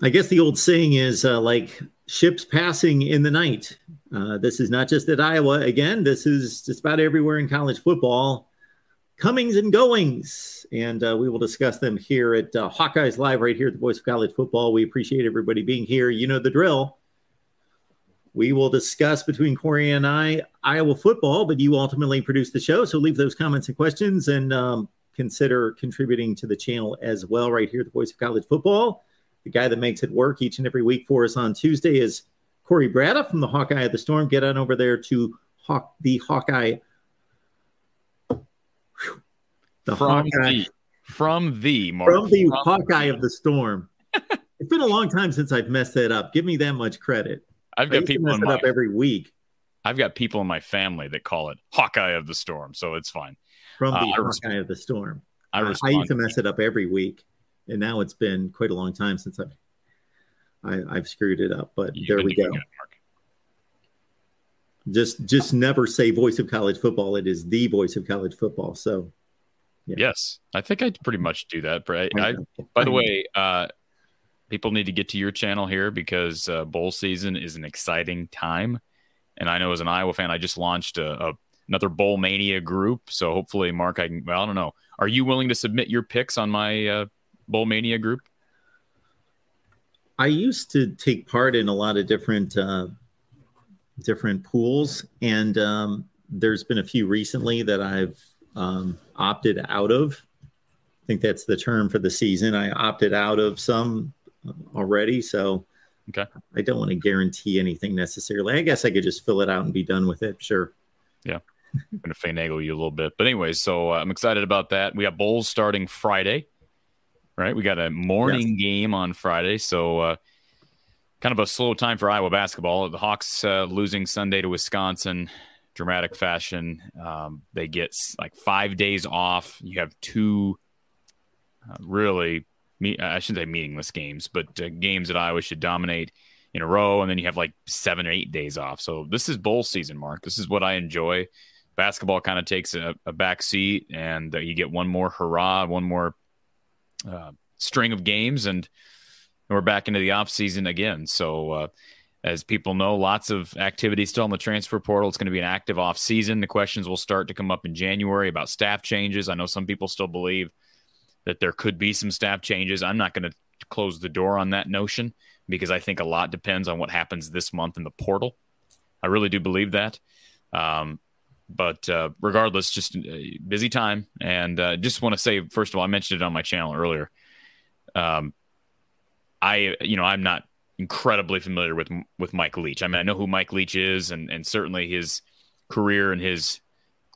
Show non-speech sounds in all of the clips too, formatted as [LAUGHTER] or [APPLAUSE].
I guess the old saying is uh, like ships passing in the night. Uh, this is not just at Iowa. Again, this is just about everywhere in college football. Comings and goings. And uh, we will discuss them here at uh, Hawkeyes Live, right here at the Voice of College Football. We appreciate everybody being here. You know the drill. We will discuss between Corey and I Iowa football, but you ultimately produce the show. So leave those comments and questions and um, consider contributing to the channel as well, right here at the Voice of College Football. The guy that makes it work each and every week for us on Tuesday is Corey Brada from the Hawkeye of the Storm. Get on over there to Hawk, the Hawkeye. The from Hawkeye. The, from the Mark, from the from Hawkeye the. of the Storm. [LAUGHS] it's been a long time since I've messed that up. Give me that much credit. I've got people mess it my, up every week. I've got people in my family that call it Hawkeye of the Storm, so it's fine. From the uh, Hawkeye of the Storm. I, uh, I used to mess it up every week and now it's been quite a long time since I've I, have screwed it up. But there we go. Just just never say voice of college football. It is the voice of college football. So yeah. yes, I think I pretty much do that. But I, I, by the way, uh, people need to get to your channel here because uh, bowl season is an exciting time. And I know as an Iowa fan, I just launched a, a another bowl mania group. So hopefully, Mark, I can. Well, I don't know. Are you willing to submit your picks on my uh, Bowl Mania group? I used to take part in a lot of different uh, different pools, and um, there's been a few recently that I've um, opted out of. I think that's the term for the season. I opted out of some already, so okay. I don't want to guarantee anything necessarily. I guess I could just fill it out and be done with it. Sure. Yeah. [LAUGHS] I'm going to finagle you a little bit. But anyway, so uh, I'm excited about that. We got bowls starting Friday right? We got a morning yes. game on Friday, so uh, kind of a slow time for Iowa basketball. The Hawks uh, losing Sunday to Wisconsin, dramatic fashion. Um, they get like five days off. You have two uh, really, me- I shouldn't say meaningless games, but uh, games that Iowa should dominate in a row, and then you have like seven or eight days off. So this is bowl season, Mark. This is what I enjoy. Basketball kind of takes a, a back seat, and uh, you get one more hurrah, one more uh, string of games, and we're back into the off season again. So, uh, as people know, lots of activity still in the transfer portal. It's going to be an active off season. The questions will start to come up in January about staff changes. I know some people still believe that there could be some staff changes. I'm not going to close the door on that notion because I think a lot depends on what happens this month in the portal. I really do believe that. Um, but uh, regardless, just a busy time. And uh, just want to say, first of all, I mentioned it on my channel earlier. Um, I, you know, I'm not incredibly familiar with with Mike Leach. I mean, I know who Mike Leach is, and and certainly his career and his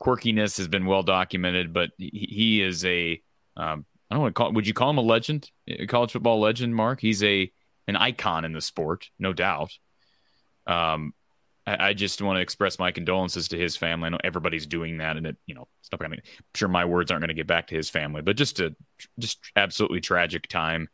quirkiness has been well documented. But he, he is a, um, I don't want to call. Would you call him a legend, a college football legend, Mark? He's a an icon in the sport, no doubt. Um, I, I just want to express my condolences to his family. I know everybody's doing that, and it, you know, it's not going to. I'm sure my words aren't going to get back to his family, but just a just absolutely tragic time.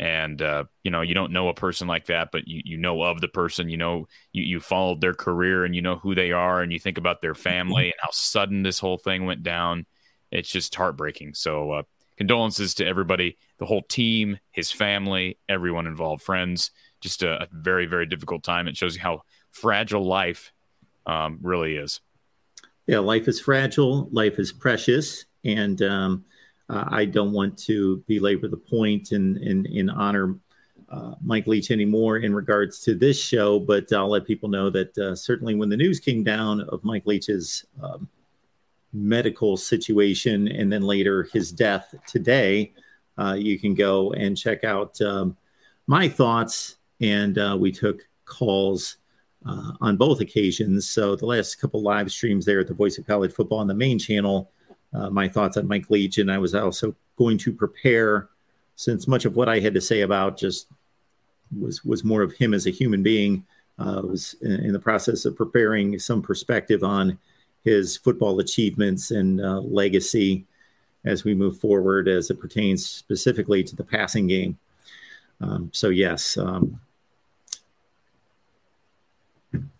And uh, you know, you don't know a person like that, but you you know of the person. You know, you you followed their career, and you know who they are, and you think about their family and how sudden this whole thing went down. It's just heartbreaking. So. Uh, condolences to everybody, the whole team, his family, everyone involved, friends. Just a, a, very, very difficult time. It shows you how fragile life um, really is. Yeah, life is fragile, life is precious, and um, uh, I don't want to belabor the point and in, in, honor uh, Mike Leach anymore in regards to this show, but I'll let people know that uh, certainly when the news came down of Mike Leach's um, medical situation and then later his death today, uh, you can go and check out um, my thoughts. And uh, we took calls uh, on both occasions. So the last couple live streams there at the Voice of College Football on the main channel, uh, my thoughts on Mike Leach, and I was also going to prepare, since much of what I had to say about just was was more of him as a human being. Uh, was in, in, the process of preparing some perspective on his football achievements and uh, legacy as we move forward, as it pertains specifically to the passing game. Um, so yes, um,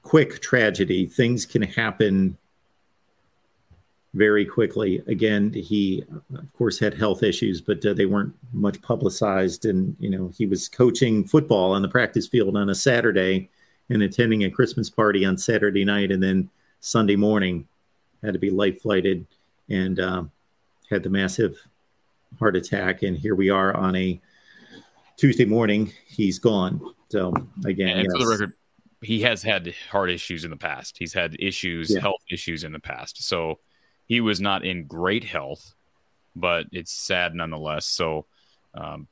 quick tragedy. Things can happen very quickly. Again, he of course had health issues, but uh, they weren't much publicized. And you know, he was coaching football on the practice field on a Saturday and attending a Christmas party on Saturday night, and then Sunday morning had to be life flighted and uh, had the massive heart attack. And here we are on a Tuesday morning. He's gone. So again, and yes. for the record, he has had heart issues in the past. He's had issues, yeah. health issues in the past. So he was not in great health, but it's sad nonetheless. So, um,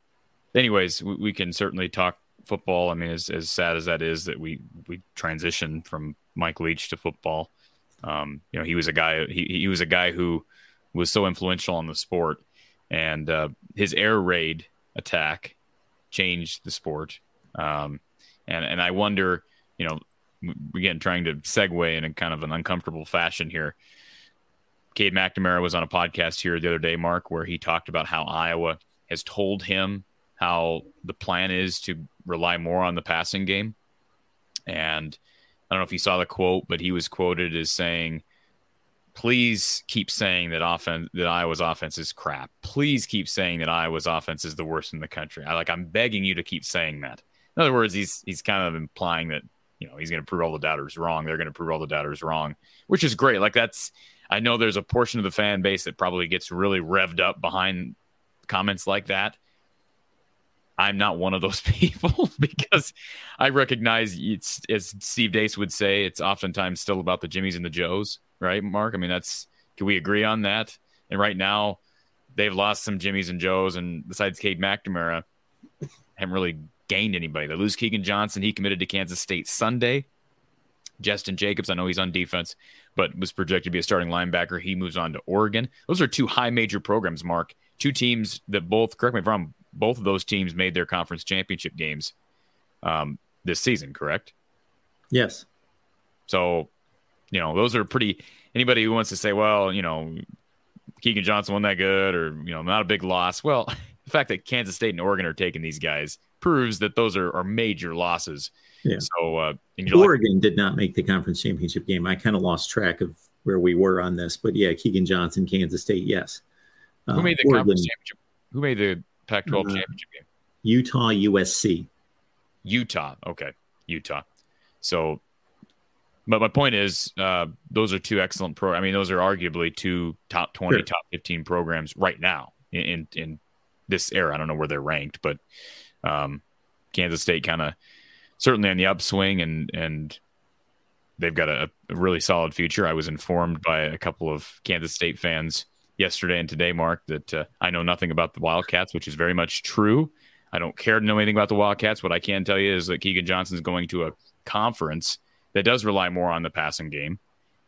anyways, we, we, can certainly talk football. I mean, as, as sad as that is, that we we transitioned from Mike Leach to football. Um, you know, he was a guy. He he was a guy who was so influential on the sport, and uh, his air raid attack changed the sport. Um, and and I wonder, you know, again, trying to segue in a kind of an uncomfortable fashion here. Cade McNamara was on a podcast here the other day, Mark, where he talked about how Iowa has told him how the plan is to rely more on the passing game. And I don't know if you saw the quote, but he was quoted as saying, please keep saying that offense that Iowa's offense is crap. Please keep saying that Iowa's offense is the worst in the country. I like I'm begging you to keep saying that. In other words, he's he's kind of implying that you know he's going to prove all the doubters wrong. They're going to prove all the doubters wrong, which is great. Like that's I know there's a portion of the fan base that probably gets really revved up behind comments like that. I'm not one of those [LAUGHS] people [LAUGHS] because I recognize it's as Steve Deace would say, it's oftentimes still about the Jimmies and the Joes, right, Mark? I mean, that's can we agree on that? And right now, they've lost some Jimmies and Joes, and besides Cade McNamara, haven't really gained anybody. They lose Keegan Johnson. He committed to Kansas State Sunday. Justin Jacobs, I know he's on defense, but was projected to be a starting linebacker. He moves on to Oregon. Those are two high major programs, Mark. Two teams that both, correct me if I'm wrong, both of those teams made their conference championship games um, this season, correct? Yes. So, you know, those are pretty. Anybody who wants to say, well, you know, Keegan Johnson wasn't that good or, you know, not a big loss. Well, [LAUGHS] the fact that Kansas State and Oregon are taking these guys proves that those are, are major losses. Yeah. So uh, Oregon like, did not make the conference championship game. I kind of lost track of where we were on this, but yeah, Keegan Johnson, Kansas State, yes. Uh, who made the Oregon, conference championship? Who made the Pac-12 uh, championship game? Utah, USC. Utah, okay, Utah. So, but my point is, uh, those are two excellent pro. I mean, those are arguably two top twenty, sure. top fifteen programs right now in, in in this era. I don't know where they're ranked, but um, Kansas State kind of certainly on the upswing and and they've got a, a, really solid future. I was informed by a couple of Kansas State fans yesterday and today, Mark, that uh, I know nothing about the Wildcats, which is very much true. I don't care to know anything about the Wildcats. What I can tell you is that Keegan Johnson is going to a conference that does rely more on the passing game,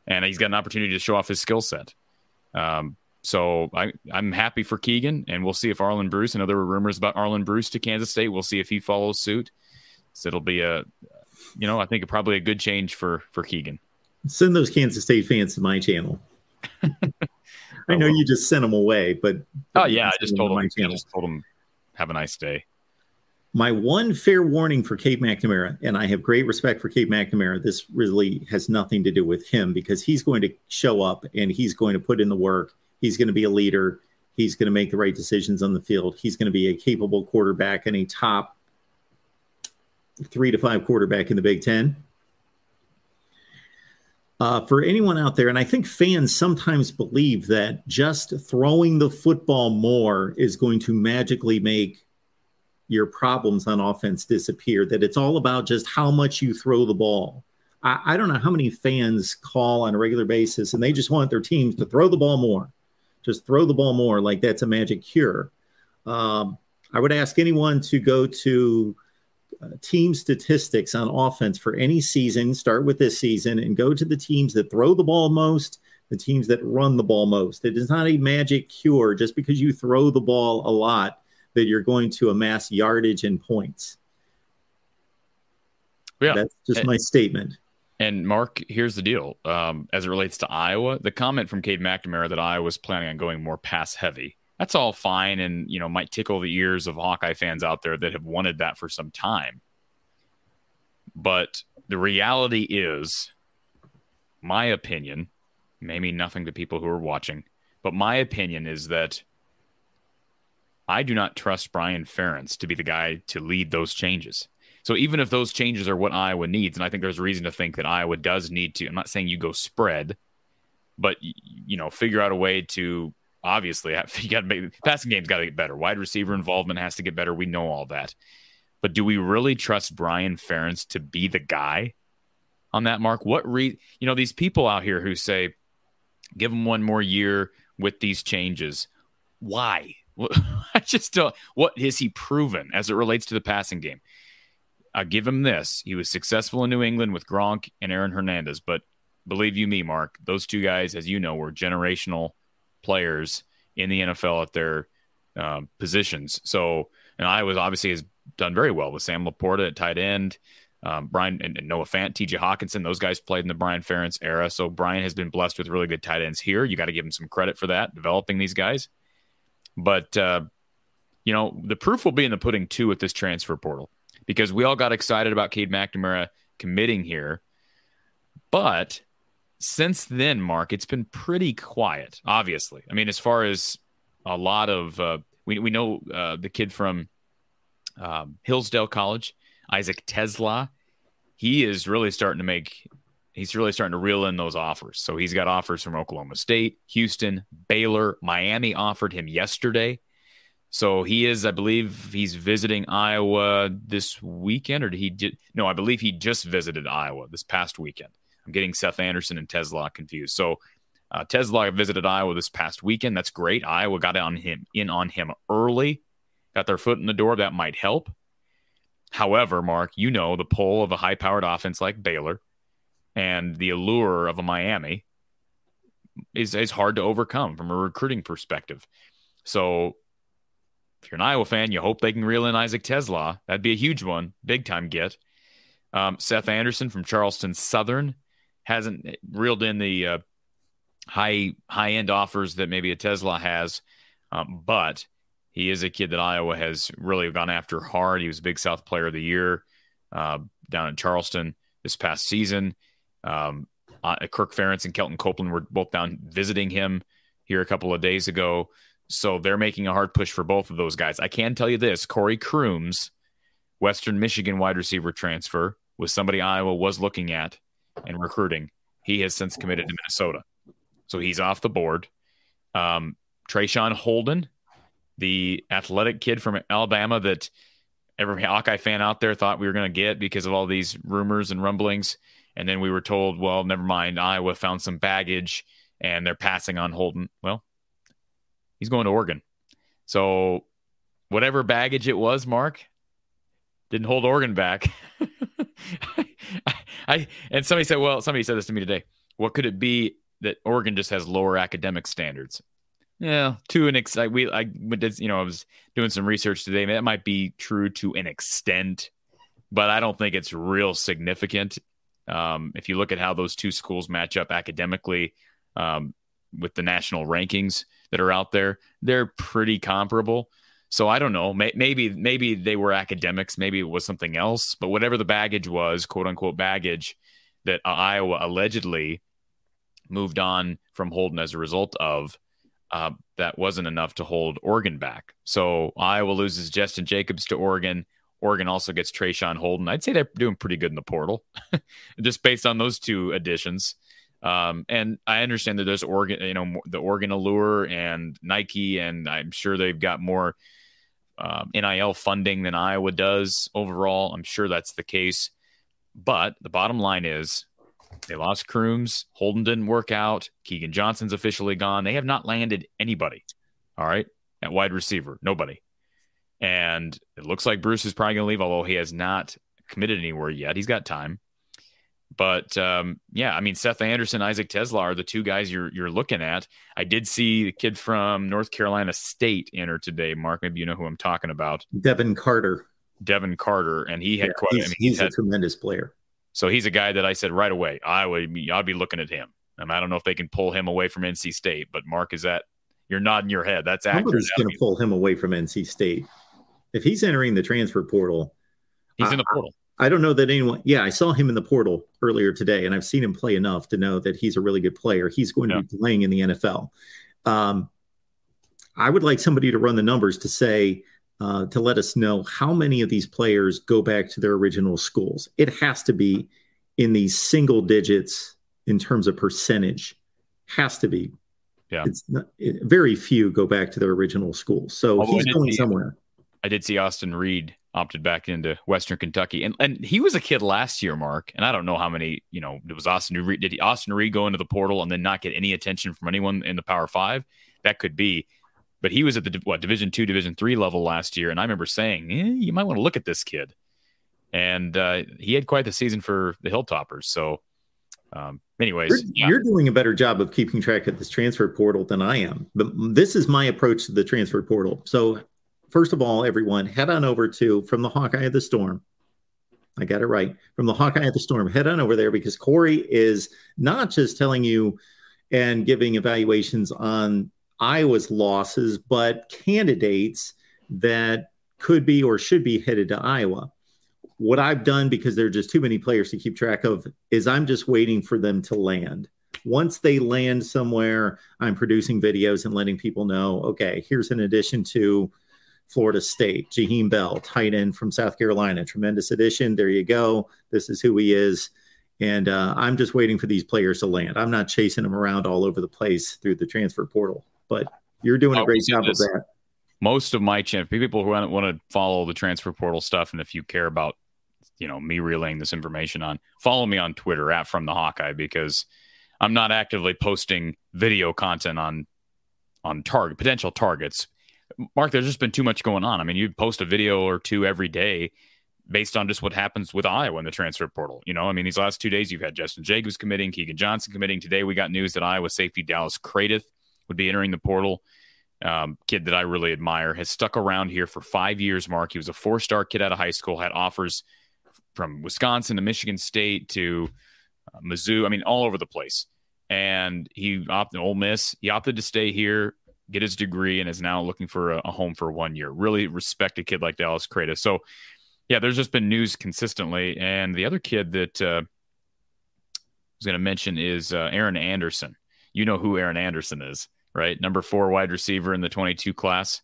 and he's got an opportunity to show off his skill set. Um, so I, I'm happy for Keegan, and we'll see if Arland Bruce. I know there were rumors about Arland Bruce to Kansas State. We'll see if he follows suit. So it'll be a, you know, I think probably a good change for for Keegan. Send those Kansas State fans to my channel. [LAUGHS] I know oh, you just sent them away, but oh yeah, I just told them. I just told them have a nice day. My one fair warning for Cade McNamara, and I have great respect for Cade McNamara. This really has nothing to do with him because he's going to show up and he's going to put in the work He's going to be a leader. He's going to make the right decisions on the field. He's going to be a capable quarterback and a top three to five quarterback in the Big Ten. Uh, for anyone out there, and I think fans sometimes believe that just throwing the football more is going to magically make your problems on offense disappear, that it's all about just how much you throw the ball. I, I don't know how many fans call on a regular basis and they just want their teams to throw the ball more just throw the ball more like that's a magic cure. Um, I would ask anyone to go to uh, team statistics on offense for any season, start with this season, and go to the teams that throw the ball most, the teams that run the ball most. It is not a magic cure just because you throw the ball a lot that you're going to amass yardage and points. Yeah. That's just my statement. And Mark, here's the deal. Um, as it relates to Iowa, the comment from Cade McNamara that I was planning on going more pass heavy. That's all fine, and you know might tickle the ears of Hawkeye fans out there that have wanted that for some time. But the reality is, my opinion, may mean nothing to people who are watching, but my opinion is that I do not trust Brian Ferentz to be the guy to lead those changes. So even if those changes are what Iowa needs, and I think there's reason to think that Iowa does need to, I'm not saying you go spread, but you know, figure out a way to obviously [LAUGHS] you got to make passing game's got to get better. Wide receiver involvement has to get better. We know all that. But do we really trust Brian Ferentz to be the guy on that mark? What re you know, these people out here who say, give him one more year with these changes. Why? [LAUGHS] I just don't. What has he proven as it relates to the passing game? I'll give him this. He was successful in New England with Gronk and Aaron Hernandez, but believe you me, Mark, those two guys, as you know, were generational players in the NFL at their uh, positions. So, and I was obviously has done very well with Sam LaPorta at tight end. Um, Brian and, and Noah Fant, TJ Hockenson. those guys played in the Brian Ferentz era. So Brian has been blessed with really good tight ends here. You got to give him some credit for that, developing these guys. But, uh, you know, the proof will be in the pudding too with this transfer portal because we all got excited about Cade McNamara committing here. But since then, Mark, it's been pretty quiet, obviously. I mean, as far as a lot of, uh, we, we know uh, the kid from um, Hillsdale College, Isaac TeSlaa, he is really starting to make, he's really starting to reel in those offers. So he's got offers from Oklahoma State, Houston, Baylor, Miami offered him yesterday. So he is, I believe, he's visiting Iowa this weekend, or did he? No, I believe he just visited Iowa this past weekend. I'm getting Seth Anderson and TeSlaa confused. So uh, TeSlaa visited Iowa this past weekend. That's great. Iowa got on him in on him early, got their foot in the door. That might help. However, Mark, you know the pull of a high-powered offense like Baylor and the allure of a Miami is is hard to overcome from a recruiting perspective. So if you're an Iowa fan, you hope they can reel in Isaac TeSlaa. That'd be a huge one, big time get. Um, Seth Anderson from Charleston Southern hasn't reeled in the uh, high high end offers that maybe a TeSlaa has, um, but he is a kid that Iowa has really gone after hard. He was Big South Player of the Year uh, down in Charleston this past season. Um, uh, Kirk Ferentz and Kelton Copeland were both down visiting him here a couple of days ago. So they're making a hard push for both of those guys. I can tell you this Corey Crooms, Western Michigan wide receiver transfer, was somebody Iowa was looking at and recruiting. He has since committed to Minnesota. So he's off the board. Um, Traeshon Holden, the athletic kid from Alabama that every Hawkeye fan out there thought we were going to get because of all these rumors and rumblings. And then we were told, well, never mind. Iowa found some baggage and they're passing on Holden. Well, he's going to Oregon. So whatever baggage it was, Mark, didn't hold Oregon back. [LAUGHS] I and somebody said, well, somebody said this to me today. What could it be that Oregon just has lower academic standards? Yeah, to an extent, we I did, you know I was doing some research today. That might be true to an extent, but I don't think it's real significant. Um, if you look at how those two schools match up academically um, with the national rankings that are out there, they're pretty comparable. So I don't know. Maybe maybe they were academics. Maybe it was something else. But whatever the baggage was, quote unquote baggage, that Iowa allegedly moved on from Holden as a result of, uh, that wasn't enough to hold Oregon back. So Iowa loses Justin Jacobs to Oregon. Oregon also gets Traeshon Holden. I'd say they're doing pretty good in the portal, [LAUGHS] just based on those two additions. Um, and I understand that there's Oregon, you know, the Oregon allure and Nike, and I'm sure they've got more um, NIL funding than Iowa does overall. I'm sure that's the case. But the bottom line is they lost Crooms. Holden didn't work out. Keegan Johnson's officially gone. They have not landed anybody. All right. At wide receiver, nobody. And it looks like Bruce is probably going to leave, although he has not committed anywhere yet. He's got time. But um, yeah, I mean Seth Anderson, Isaac TeSlaa are the two guys you're you're looking at. I did see the kid from North Carolina State enter today. Mark, maybe you know who I'm talking about. Devin Carter. Devin Carter, and he had yeah, quite. He's, I mean, he's, he's had, a tremendous player. So he's a guy that I said right away I would be, I'd be looking at him. I, I don't know if they can pull him away from NC State, but Mark, is that you're nodding your head? That's accurate. Nobody's going to pull him away from NC State if he's entering the transfer portal. He's in the portal. I don't know that anyone. Yeah, I saw him in the portal earlier today, and I've seen him play enough to know that he's a really good player. He's going yeah. to be playing in the NFL. Um, I would like somebody to run the numbers to say uh, to let us know how many of these players go back to their original schools. It has to be in the single digits in terms of percentage. Has to be. Yeah. It's not, it, very few go back to their original schools. So Although he's going see, somewhere. I did see Austin Reed opted back into Western Kentucky, and and he was a kid last year, Mark. And I don't know how many. You know, it was Austin Reed. Did he, Austin Reed go into the portal and then not get any attention from anyone in the Power Five? That could be but he was at the what Division two, Division three level last year, and I remember saying, eh, "You might want to look at this kid." And uh, he had quite the season for the Hilltoppers. So, um, anyways, you're, yeah. you're, doing a better job of keeping track of this transfer portal than I am. But this is my approach to the transfer portal. So, first of all, everyone, head on over to from the Hawkeye of the Storm. I got it right. From the Hawkeye of the Storm, head on over there because Corey is not just telling you and giving evaluations on Iowa's losses, but candidates that could be or should be headed to Iowa. What I've done, because there are just too many players to keep track of, is I'm just waiting for them to land. Once they land somewhere, I'm producing videos and letting people know okay, here's an addition to Florida State, Jaheim Bell, tight end from South Carolina, tremendous addition. There you go. This is who he is. And uh, I'm just waiting for these players to land. I'm not chasing them around all over the place through the transfer portal but you're doing a great job of that. Most of my champ people who want to follow the transfer portal stuff, and if you care about, you know, me relaying this information on, follow me on Twitter at from the Hawkeye because I'm not actively posting video content on on target potential targets. Mark, there's just been too much going on. I mean, you post a video or two every day based on just what happens with Iowa in the transfer portal. You know, I mean, these last two days you've had Justin Jacobs committing, Keegan Johnson committing. Today we got news that Iowa safety Dallas Craddieth would be entering the portal. Um, kid that I really admire has stuck around here for five years. Mark, he was a four-star kid out of high school, had offers from Wisconsin to Michigan State to uh, Mizzou. I mean, all over the place. And he opted Ole Miss. He opted to stay here, get his degree, and is now looking for a, a home for one year. Really respect a kid like Dallas Craddieth. So, yeah, there's just been news consistently. And the other kid that uh, I was going to mention is uh, Aaron Anderson. You know who Aaron Anderson is right? Number four wide receiver in the 22 class,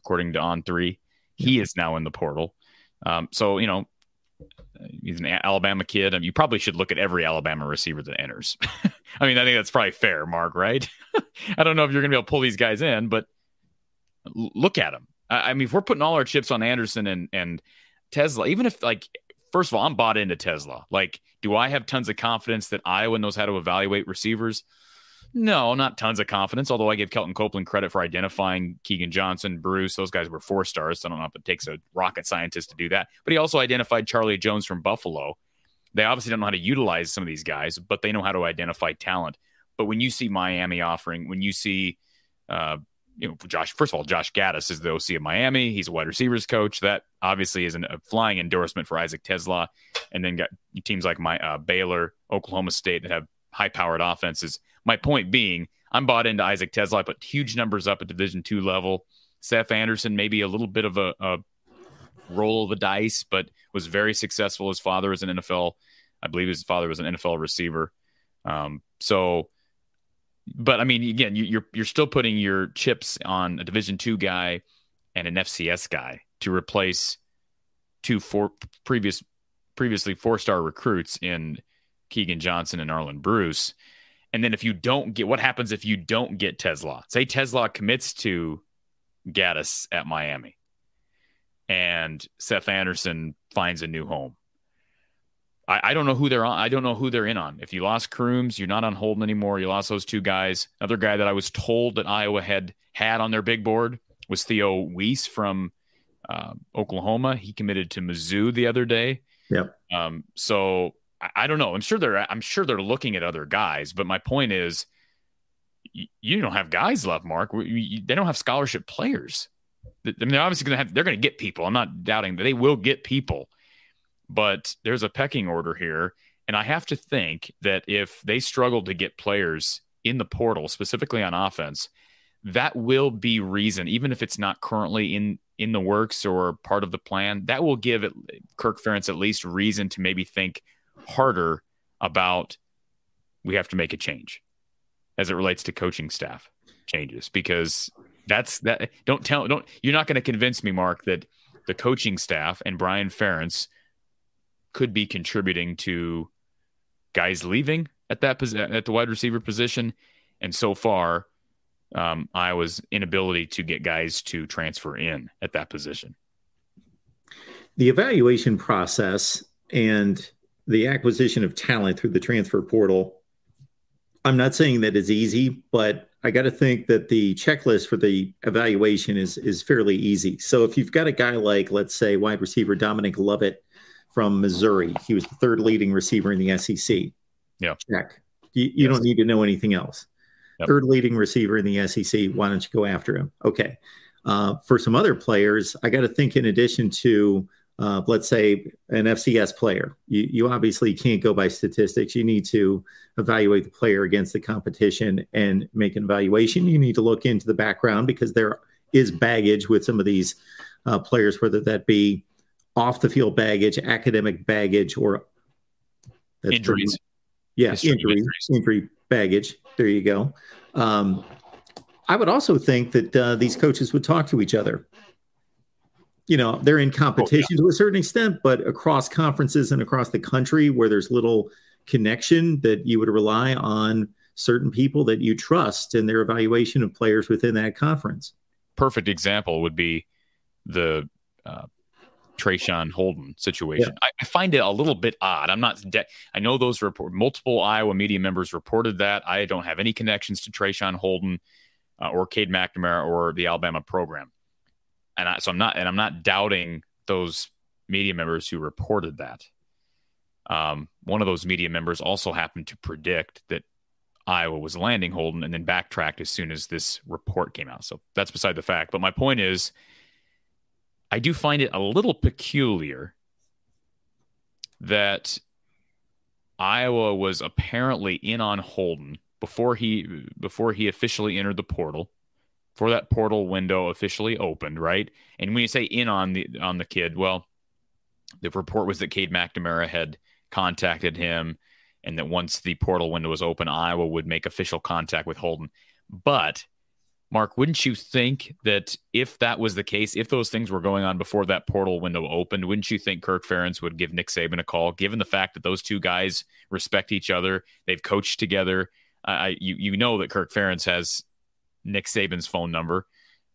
according to On Three. He is now in the portal. Um, so, you know, he's an Alabama kid. I mean, you probably should look at every Alabama receiver that enters. [LAUGHS] I mean, I think that's probably fair, Mark, right? [LAUGHS] I don't know if you're going to be able to pull these guys in, but look at them. I, I mean, if we're putting all our chips on Anderson and, and TeSlaa, even if, like, first of all, I'm bought into TeSlaa. Like, do I have tons of confidence that Iowa knows how to evaluate receivers? No, not tons of confidence. Although I give Kelton Copeland credit for identifying Keegan Johnson, Bruce. Those guys were four stars. So I don't know if it takes a rocket scientist to do that. But he also identified Charlie Jones from Buffalo. They obviously don't know how to utilize some of these guys, but they know how to identify talent. But when you see Miami offering, when you see, uh, you know, Josh, first of all, Josh Gattis is the OC of Miami. He's a wide receivers coach. That obviously is an, a flying endorsement for Isaac TeSlaa. And then got teams like my uh, Baylor, Oklahoma State that have high powered offenses. My point being, I'm bought into Isaac TeSlaa. I put huge numbers up at Division two level. Seth Anderson, maybe a little bit of a, a roll of the dice, but was very successful. His father was an NFL, I believe his father was an NFL receiver. Um, so, but I mean, again, you, you're you're still putting your chips on a Division two guy and an FCS guy to replace two four previous previously four star recruits in Keegan Johnson and Arland Bruce. And then if you don't get what happens if you don't get TeSlaa? Say TeSlaa commits to Gattis at Miami and Seth Anderson finds a new home. I, I, don't know who they're on. I don't know who they're in on. If you lost Crooms, you're not on Holden anymore. You lost those two guys. Another guy that I was told that Iowa had had on their big board was Theo Wease from uh, Oklahoma. He committed to Mizzou the other day. Yep. Um, so I, don't know. I'm sure they're I'm sure they're looking at other guys, but my point is, you, don't have guys left, Mark. they don't have scholarship players. I mean, they're obviously going to have. They're going to get people. I'm not doubting that they will get people, but there's a pecking order here, and I have to think that if they struggle to get players in the portal, specifically on offense, that will be reason, even if it's not currently in in the works or part of the plan, that will give it, Kirk Ferentz at least reason to maybe think harder about we have to make a change as it relates to coaching staff changes because that's that don't tell don't you're not going to convince me mark that the coaching staff and Brian Ferentz could be contributing to guys leaving at that at the wide receiver position and so far um, Iowa's inability to get guys to transfer in at that position. The evaluation process and the acquisition of talent through the transfer portal. I'm not saying that it's easy, but I got to think that the checklist for the evaluation is is fairly easy. So if you've got a guy like, let's say, wide receiver Dominic Lovett from Missouri, he was the third leading receiver in the SEC. Yeah, check. You, you yes. don't need to know anything else. Yep. Third leading receiver in the SEC. Why don't you go after him? Okay. Uh, for some other players, I got to think in addition to, uh, let's say, an FCS player, you, you obviously can't go by statistics. You need to evaluate the player against the competition and make an evaluation. You need to look into the background because there is baggage with some of these uh, players, whether that be off the field baggage, academic baggage, or injuries. Pretty, yeah, injury, injury baggage. There you go. Um, I would also think that uh, these coaches would talk to each other. You know, they're in competition oh, yeah. to a certain extent, but across conferences and across the country where there's little connection, that you would rely on certain people that you trust in their evaluation of players within that conference. Perfect example would be the uh, Traeshon Holden situation. Yeah. I, I, find it a little bit odd. I'm not. De- I know those report multiple Iowa media members reported that. I don't have any connections to Traeshon Holden uh, or Cade McNamara or the Alabama program, and I, so I'm not. And I'm not doubting those media members who reported that. Um, one of those media members also happened to predict that Iowa was landing Holden and then backtracked as soon as this report came out. So that's beside the fact. But my point is I do find it a little peculiar that Iowa was apparently in on Holden before he before he officially entered the portal, before that portal window officially opened, right? And when you say in on the on the kid, well, the report was that Cade McNamara had contacted him, and that once the portal window was open, Iowa would make official contact with Holden. But Mark, wouldn't you think that if that was the case, if those things were going on before that portal window opened, wouldn't you think Kirk Ferentz would give Nick Saban a call, given the fact that those two guys respect each other, they've coached together? You you know that Kirk Ferentz has Nick Saban's phone number.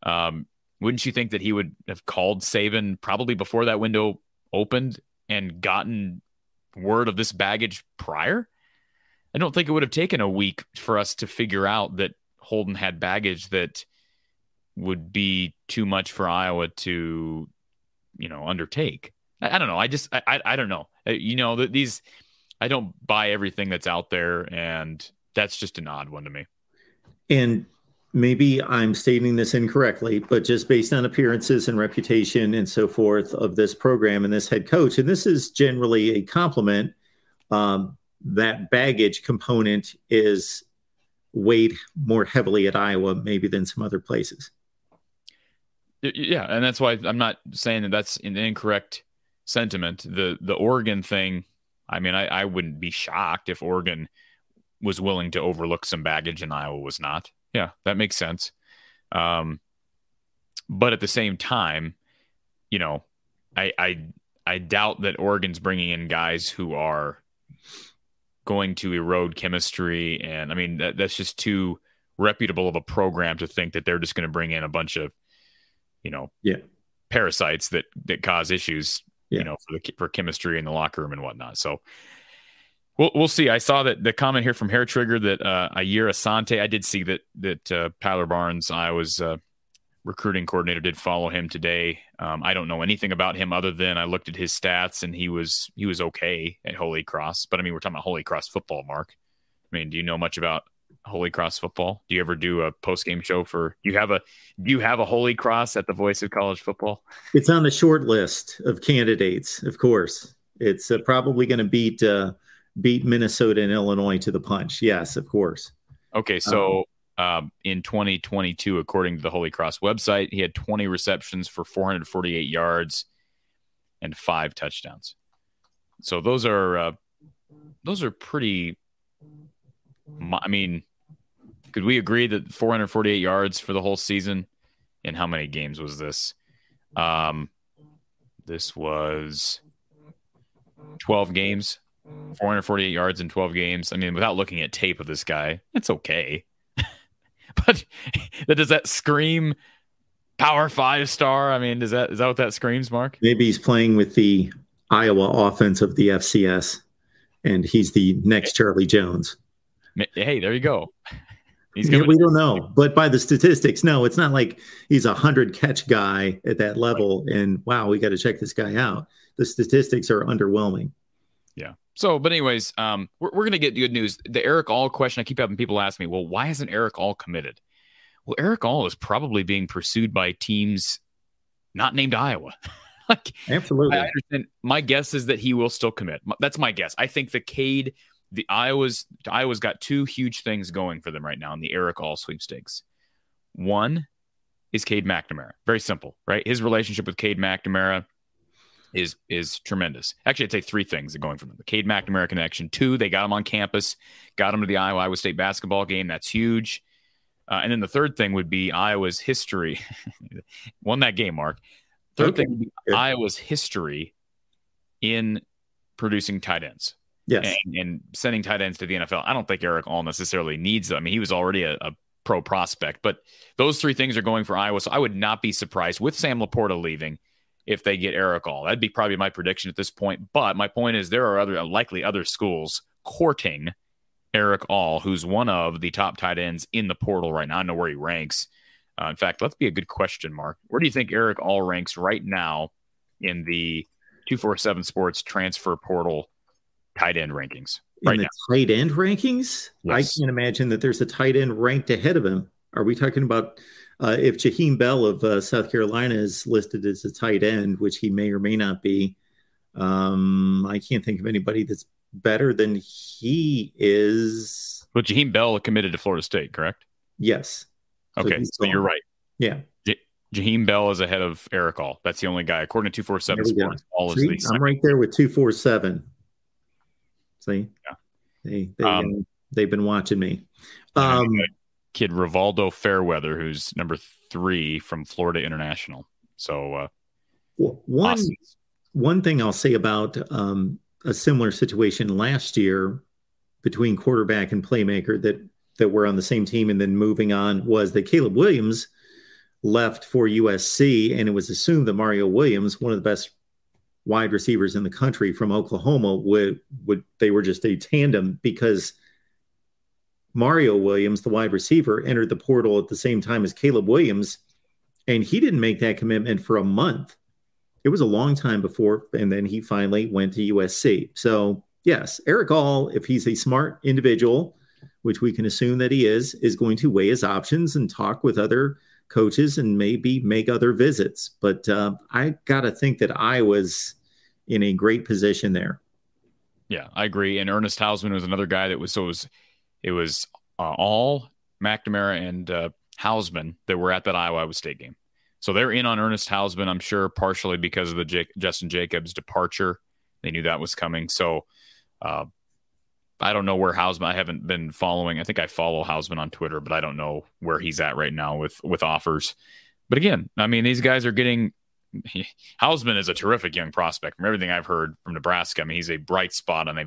Um, wouldn't you think that he would have called Saban probably before that window opened and gotten word of this baggage prior? I don't think it would have taken a week for us to figure out that Holden had baggage that would be too much for Iowa to, you know, undertake. I, I don't know. I just, I, I, don't know. Uh, you know, that these, I don't buy everything that's out there, and that's just an odd one to me. And maybe I'm stating this incorrectly, but just based on appearances and reputation and so forth of this program and this head coach, and this is generally a compliment. Um, that baggage component is weighed more heavily at Iowa maybe than some other places. Yeah, and that's why I'm not saying that that's an incorrect sentiment. The the Oregon thing, I mean, I, I wouldn't be shocked if Oregon was willing to overlook some baggage and Iowa was not. Yeah, that makes sense. Um, but at the same time, you know, I I I doubt that Oregon's bringing in guys who are going to erode chemistry. And I mean, that, that's just too reputable of a program to think that they're just going to bring in a bunch of, you know, yeah, parasites that that cause issues, yeah. you know, for the for chemistry in the locker room and whatnot. So. We'll, we'll see. I saw that the comment here from Hair Trigger that uh, Ayir Asante. I did see that that uh, Tyler Barnes, I was uh, recruiting coordinator did follow him today. Um, I don't know anything about him other than I looked at his stats and he was he was okay at Holy Cross. But I mean, we're talking about Holy Cross football, Mark. I mean, do you know much about Holy Cross football? Do you ever do a post game show for? You have a do you have a Holy Cross at the Voice of College Football? It's on the short list of candidates, of course. It's uh, probably going to beat uh, beat Minnesota and Illinois to the punch. Yes, of course. Okay, so. Um, uh, in 2022, according to the Holy Cross website. He had 20 receptions for 448 yards and five touchdowns. So those are uh, those are pretty. I mean, could we agree that 448 yards for the whole season? In how many games was this? Um, this was 12 games, 448 yards in 12 games. I mean, without looking at tape of this guy, it's okay. [LAUGHS] but [LAUGHS] does that scream power five star? I mean, is that is that what that screams, Mark? Maybe he's playing with the Iowa offense of the FCS, and he's the next Charlie Jones. Hey, there you go. [LAUGHS] He's yeah, we don't know, but by the statistics, no, it's not like he's a hundred catch guy at that level. And wow, we got to check this guy out. The statistics are underwhelming. Yeah. So, but anyways, um, we're, we're gonna get good news. The Eric All question, I keep having people ask me, well, why isn't Eric All committed? Well, Eric All is probably being pursued by teams not named Iowa. [LAUGHS] like, absolutely. I understand. My guess is that he will still commit. That's my guess. I think the Cade the Iowa's Iowa's got two huge things going for them right now in the Eric All sweepstakes. One is Cade McNamara. Very simple, right? His relationship with Cade McNamara is is tremendous. Actually, I'd say three things are going for them: the Cade McNamara connection. Two, they got him on campus, got him to the Iowa Iowa State basketball game. That's huge. Uh, and then the third thing would be Iowa's history. [LAUGHS] Won that game, Mark. Third okay. thing would be Iowa's history in producing tight ends. Yes. And, and, sending tight ends to the NFL. I don't think Eric All necessarily needs them. I mean, he was already a, a, pro prospect, but those three things are going for Iowa. So I would not be surprised with Sam LaPorta leaving if they get Eric All. That'd be probably my prediction at this point. But my point is there are other likely other schools courting Eric All, who's one of the top tight ends in the portal right now. I know where he ranks. Uh, in fact, let's be a good question, Mark. Where do you think Eric All ranks right now in the 247 Sports transfer portal tight end rankings. Right in the now. tight end rankings, yes. I can't imagine that there's a tight end ranked ahead of him. Are we talking about uh, if Jaheim Bell of uh, South Carolina is listed as a tight end, which he may or may not be? Um, I can't think of anybody that's better than he is. But Jaheim Bell committed to Florida State, correct? Yes. Okay, so, so you're right. Yeah. J- Jaheim Bell is ahead of Eric All. That's the only guy, according to 247 Sports. All is the I'm right there with 247. See, yeah. they they um, they've been watching me. Um, kid Rivaldo Fairweather, who's number three from Florida International. So uh, one one thing I'll say about um, a similar situation last year between quarterback and playmaker that that were on the same team and then moving on was that Caleb Williams left for USC, and it was assumed that Mario Williams, one of the best wide receivers in the country from Oklahoma would would they were just a tandem because Mario Williams, the wide receiver, entered the portal at the same time as Caleb Williams, and he didn't make that commitment for a month. It was a long time before, and then he finally went to USC. So yes, Eric All, if he's a smart individual, which we can assume that he is, is going to weigh his options and talk with other coaches and maybe make other visits. But uh, I got to think that I was in a great position there. Yeah, I agree. And Ernest Hausmann was another guy that was so was it was uh, all McNamara and uh, Hausmann that were at that Iowa State game. So they're in on Ernest Hausmann, I'm sure, partially because of the Justin Jacobs departure. They knew that was coming. So uh, I don't know where Hausmann. I haven't been following. I think I follow Hausmann on Twitter, but I don't know where he's at right now with with offers. But again, I mean, these guys are getting. [LAUGHS] Hausmann is a terrific young prospect. From everything I've heard from Nebraska, I mean, he's a bright spot on a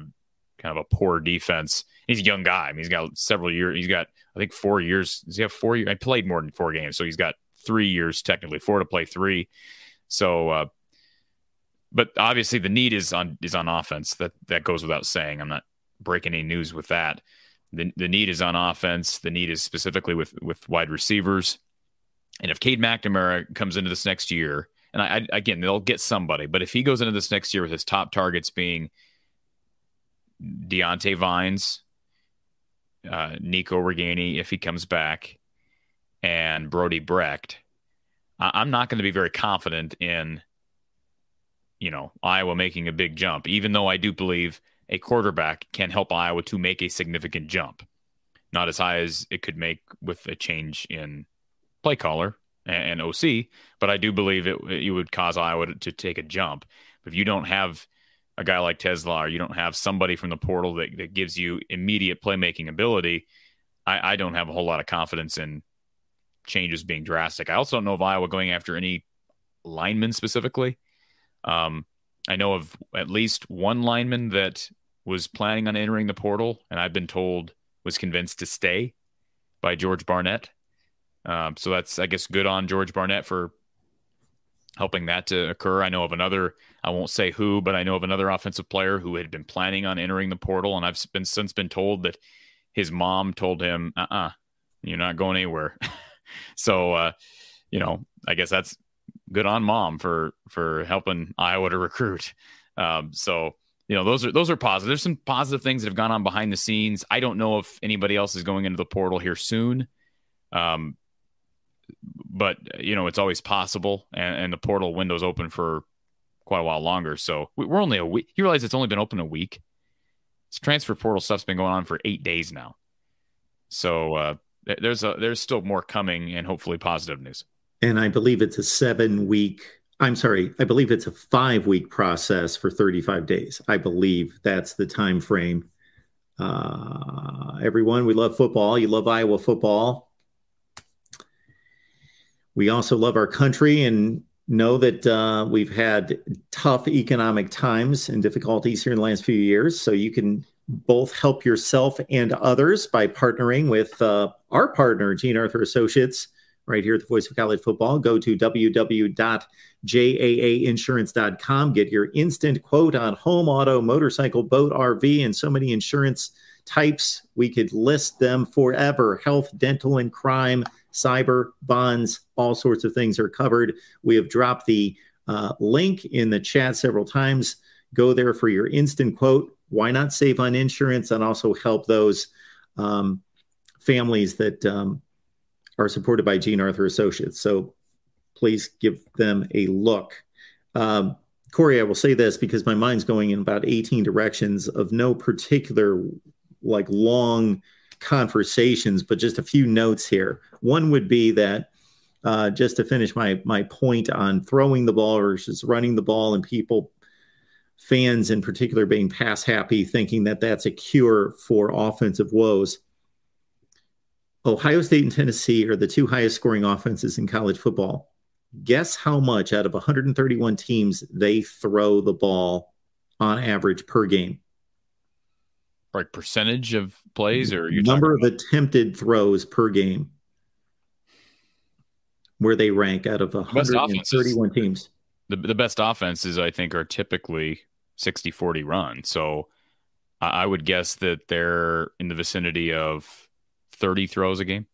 kind of a poor defense. He's a young guy. I mean, he's got several years. He's got, I think, four years. Does he have four years? I played more than four games, so he's got three years technically, four to play three. So, uh, but obviously the need is on is on offense. That that goes without saying. I'm not breaking any news with that. The, the need is on offense. The need is specifically with with wide receivers. And if Cade McNamara comes into this next year, and I, I, again they'll get somebody, but if he goes into this next year with his top targets being Diante Vines, uh, Nico Ragaini, if he comes back, and Brody Brecht, I, I'm not going to be very confident in you know Iowa making a big jump, even though I do believe a quarterback can help Iowa to make a significant jump. not as high as it could make with a change in play caller and, and OC. But I do believe it, it would cause Iowa to, to take a jump. If you don't have a guy like TeSlaa, or you don't have somebody from the portal that, that gives you immediate playmaking ability, I, I don't have a whole lot of confidence in changes being drastic. I also don't know if Iowa going after any linemen specifically. Um, I know of at least one lineman that was planning on entering the portal, and I've been told was convinced to stay by George Barnett. Um, so that's, I guess, good on George Barnett for helping that to occur. I know of another, I won't say who, but I know of another offensive player who had been planning on entering the portal, and I've been since been told that his mom told him, "Uh, uh-uh, uh, you are not going anywhere." [LAUGHS] so, uh, you know, I guess that's good on mom for for helping Iowa to [LAUGHS] recruit. Um, so you know those are those are positive. There's some positive things that have gone on behind the scenes. I don't know if anybody else is going into the portal here soon. Um, but you know it's always possible, and, and the portal window's open for quite a while longer. So we're only a week. You realize it's only been open a week. This transfer portal stuff's been going on for eight days now. So uh, there's a there's still more coming, and hopefully positive news and I believe it's a seven week. I'm sorry, I believe it's a five week process for 35 days. I believe that's the time frame. Uh, everyone, we love football. You love Iowa football. We also love our country and know that uh, we've had tough economic times and difficulties here in the last few years. So you can both help yourself and others by partnering with uh, our partner, Gene Arthur Associates right here at the Voice of College Football. Go to www.jaainsurance.com. Get your instant quote on home, auto, motorcycle, boat, RV, and so many insurance types. We could list them forever health, dental, and crime, cyber, bonds, all sorts of things are covered. We have dropped the uh, link in the chat several times. Go there for your instant quote. Why not save on insurance and also help those um, families that um, are supported by Gene Arthur Associates. So please give them a look. Um, Corey, I will say this because my mind's going in about 18 directions of no particular like long conversations, but just a few notes here. One would be that uh, just to finish my my point on throwing the ball versus running the ball, and people, fans in particular, being pass happy, thinking that that's a cure for offensive woes. Ohio State and Tennessee are the two highest scoring offenses in college football. Guess how much out of 131 teams they throw the ball on average per game? Like percentage of plays or number of attempted throws per game? Where they rank out of 131 teams. The, the best offenses, I think, are typically 60 40 run. So I would guess that they're in the vicinity of 30 throws a game?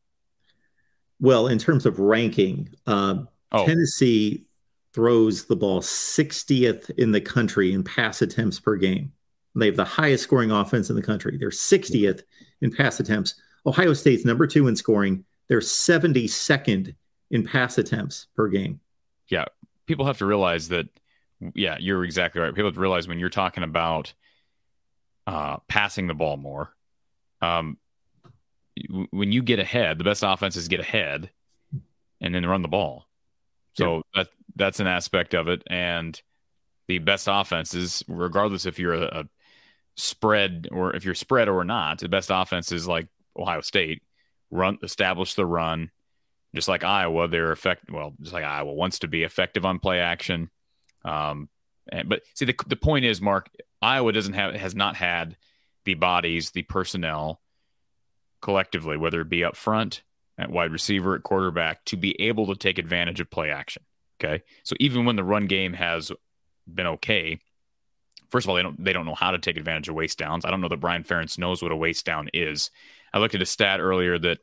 Well, in terms of ranking, uh, oh. Tennessee throws the ball 60th in the country in pass attempts per game. They have the highest scoring offense in the country. They're 60th in pass attempts. Ohio State's number two in scoring. They're 72nd in pass attempts per game. Yeah. People have to realize that, yeah, you're exactly right. People have to realize when you're talking about uh, passing the ball more, um, when you get ahead, the best offenses get ahead and then run the ball. So yeah. that that's an aspect of it. And the best offenses, regardless if you're a, a spread or if you're spread or not, the best offense is like Ohio State run establish the run, just like Iowa. They're effective. Well, just like Iowa wants to be effective on play action. Um, and, but see, the the point is, Mark, Iowa doesn't have has not had the bodies, the personnel collectively, whether it be up front, at wide receiver, at quarterback, to be able to take advantage of play action. Okay. So even when the run game has been okay, first of all, they don't they don't know how to take advantage of waste downs. I don't know that Brian Ferentz knows what a waste down is. I looked at a stat earlier that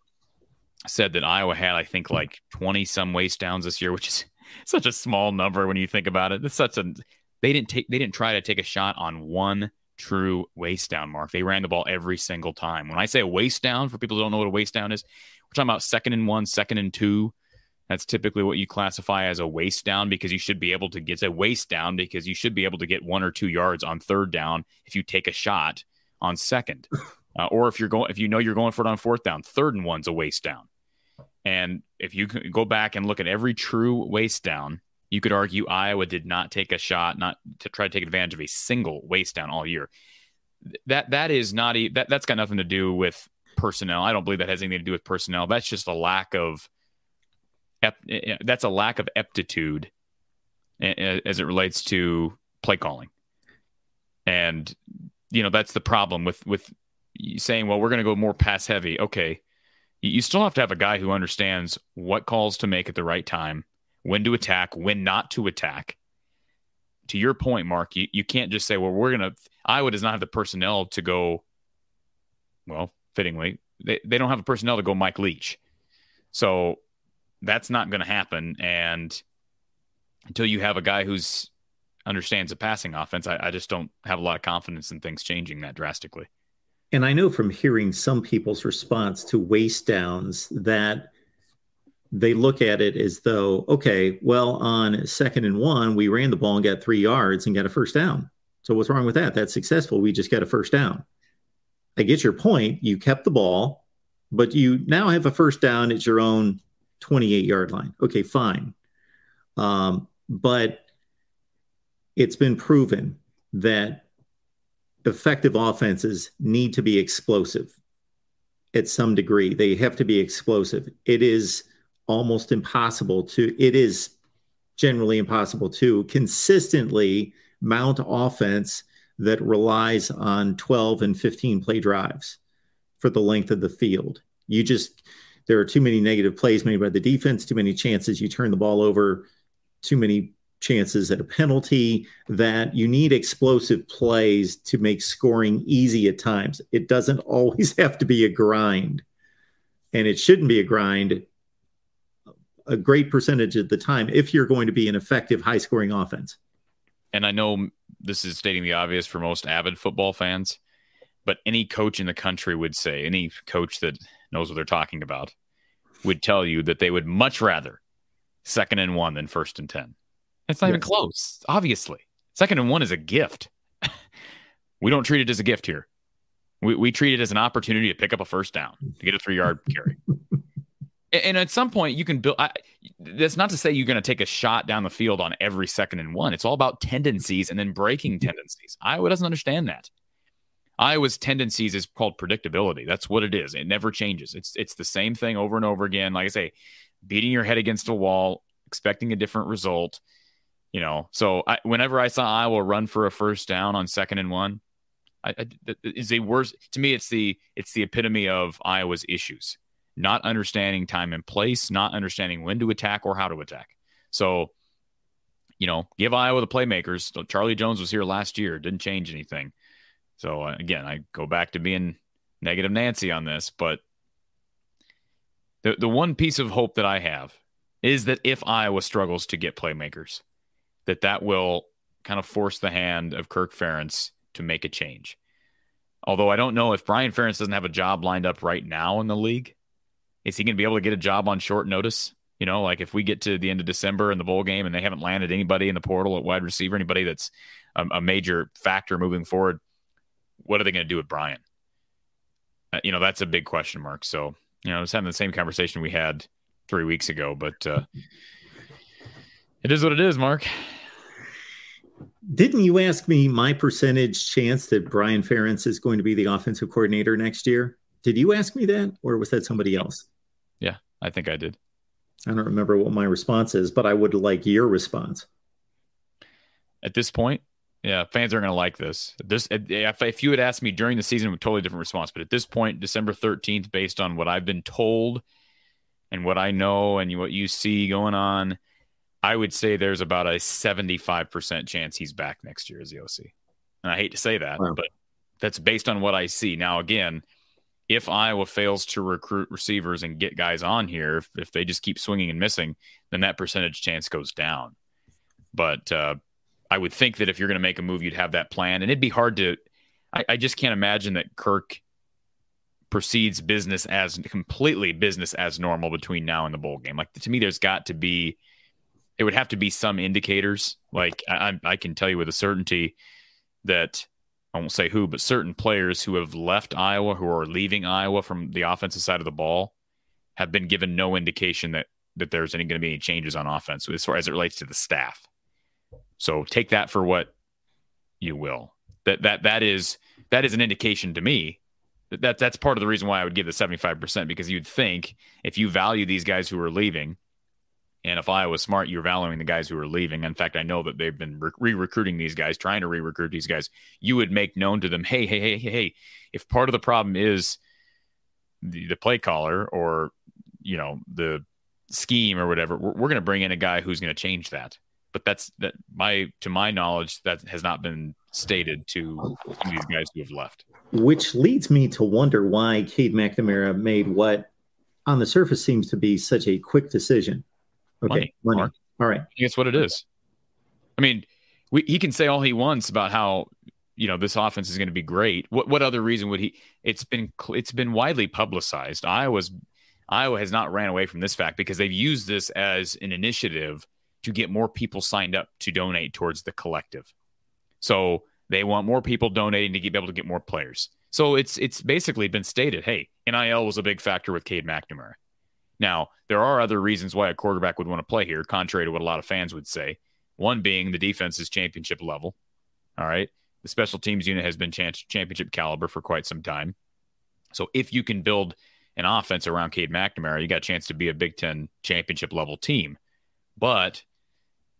said that Iowa had, I think, like 20 some waste downs this year, which is [LAUGHS] such a small number when you think about it. It's such a they didn't take they didn't try to take a shot on one true waste down mark. They ran the ball every single time. When I say a waste down, for people who don't know what a waste down is, we're talking about second and one, second and two. That's typically what you classify as a waste down because you should be able to get a waste down because you should be able to get one or two yards on third down if you take a shot on second. [LAUGHS] Uh, or if you're going, if you know you're going for it on fourth down, third and one's a waste down. And if you go back and look at every true waste down, you could argue Iowa did not take a shot, not to try to take advantage of a single waste down all year. That that is not a, that that's got nothing to do with personnel. I don't believe that has anything to do with personnel. That's just a lack of Eh, eh, that's a lack of aptitude eh, as it relates to play calling. And you know, that's the problem with with saying, well, we're going to go more pass heavy. Okay. You still have to have a guy who understands what calls to make at the right time, when to attack, when not to attack. To your point, Mark, you, you can't just say, well, we're going to, Iowa does not have the personnel to go, well, fittingly, they, they don't have the personnel to go Mike Leach. So that's not going to happen. And until you have a guy who's understands a passing offense, I, I just don't have a lot of confidence in things changing that drastically. And I know from hearing some people's response to waste downs that they look at it as though, okay, well, on second and one, we ran the ball and got three yards and got a first down. So what's wrong with that? That's successful. We just got a first down. I get your point. You kept the ball, but you now have a first down at your own 28 yard line. Okay, fine. Um, but it's been proven that effective offenses need to be explosive at some degree. They have to be explosive. It is almost impossible to, it is generally impossible to consistently mount offense that relies on 12 and 15 play drives for the length of the field. You just, there are too many negative plays made by the defense, too many chances you turn the ball over, too many chances at a penalty, that you need explosive plays to make scoring easy at times. It doesn't [LAUGHS] always have to be a grind, and it shouldn't be a grind a great percentage of the time if you're going to be an effective high scoring offense. And I know this is stating the obvious for most avid football fans, but any coach in the country would say, any coach that knows what they're talking about would tell you that they would much rather second and one than first and 10. It's not yes. even close, obviously. Second and one is a gift. [LAUGHS] we don't treat it as a gift here. We, we treat it as an opportunity to pick up a first down, to get a three yard [LAUGHS] carry. And at some point, you can build. I, that's not to say you're going to take a shot down the field on every second and one. It's all about tendencies and then breaking mm-hmm. tendencies. Iowa doesn't understand that. Iowa's tendencies is called predictability. That's what it is. It never changes. It's it's the same thing over and over again. Like I say, beating your head against a wall, expecting a different result, you know, so I, whenever I saw Iowa run for a first down on second and one, I, I, is a worst to me. It's the it's the epitome of Iowa's issues: not understanding time and place, not understanding when to attack or how to attack. So, you know, give Iowa the playmakers. Charlie Jones was here last year; didn't change anything. So uh, again, I go back to being negative Nancy on this, but the the one piece of hope that I have is that if Iowa struggles to get playmakers that that will kind of force the hand of Kirk Ferentz to make a change. Although I don't know if Brian Ferentz doesn't have a job lined up right now in the league, is he going to be able to get a job on short notice? You know, like if we get to the end of December in the bowl game and they haven't landed anybody in the portal at wide receiver, anybody that's a, a major factor moving forward, what are they going to do with Brian? Uh, you know, that's a big question mark. So, you know, I was having the same conversation we had three weeks ago, but uh, it is what it is, Mark. Didn't you ask me my percentage chance that Brian Ferentz is going to be the offensive coordinator next year? Did you ask me that, or was that somebody else? Yeah, I think I did. I don't remember what my response is, but I would like your response. At this point, yeah, fans are going to like this. This, if, if you had asked me during the season, a totally different response. But at this point, December thirteenth, based on what I've been told and what I know and what you see going on, I would say there's about a 75% chance he's back next year as the OC. And I hate to say that, wow. but that's based on what I see. Now, again, if Iowa fails to recruit receivers and get guys on here, if, if they just keep swinging and missing, then that percentage chance goes down. But uh, I would think that if you're going to make a move, you'd have that plan. And it'd be hard to, I, I just can't imagine that Kirk proceeds business as completely business as normal between now and the bowl game. Like to me, there's got to be it would have to be some indicators. Like I, I can tell you with a certainty that I won't say who, but certain players who have left Iowa, who are leaving Iowa from the offensive side of the ball, have been given no indication that that there's any going to be any changes on offense as far as it relates to the staff. So take that for what you will. That that that is that is an indication to me that, that that's part of the reason why I would give the 75% because you'd think if you value these guys who are leaving and if I was smart, you're valuing the guys who are leaving. In fact, I know that they've been re recruiting these guys, trying to re recruit these guys. You would make known to them, hey, hey, hey, hey, hey, if part of the problem is the, the play caller or, you know, the scheme or whatever, we're, we're going to bring in a guy who's going to change that. But that's that my to my knowledge that has not been stated to these guys who have left. Which leads me to wonder why Cade McNamara made what on the surface seems to be such a quick decision. Okay, money. money. All right. That's what it is. I mean, we, he can say all he wants about how you know this offense is going to be great. What what other reason would he? It's been it's been widely publicized. Iowa's Iowa has not ran away from this fact because they've used this as an initiative to get more people signed up to donate towards the collective. So they want more people donating to be able to get more players. So it's it's basically been stated, hey, NIL was a big factor with Cade McNamara. Now, there are other reasons why a quarterback would want to play here, contrary to what a lot of fans would say. One being the defense is championship level. All right. The special teams unit has been championship caliber for quite some time. So if you can build an offense around Cade McNamara, you got a chance to be a Big Ten championship level team. But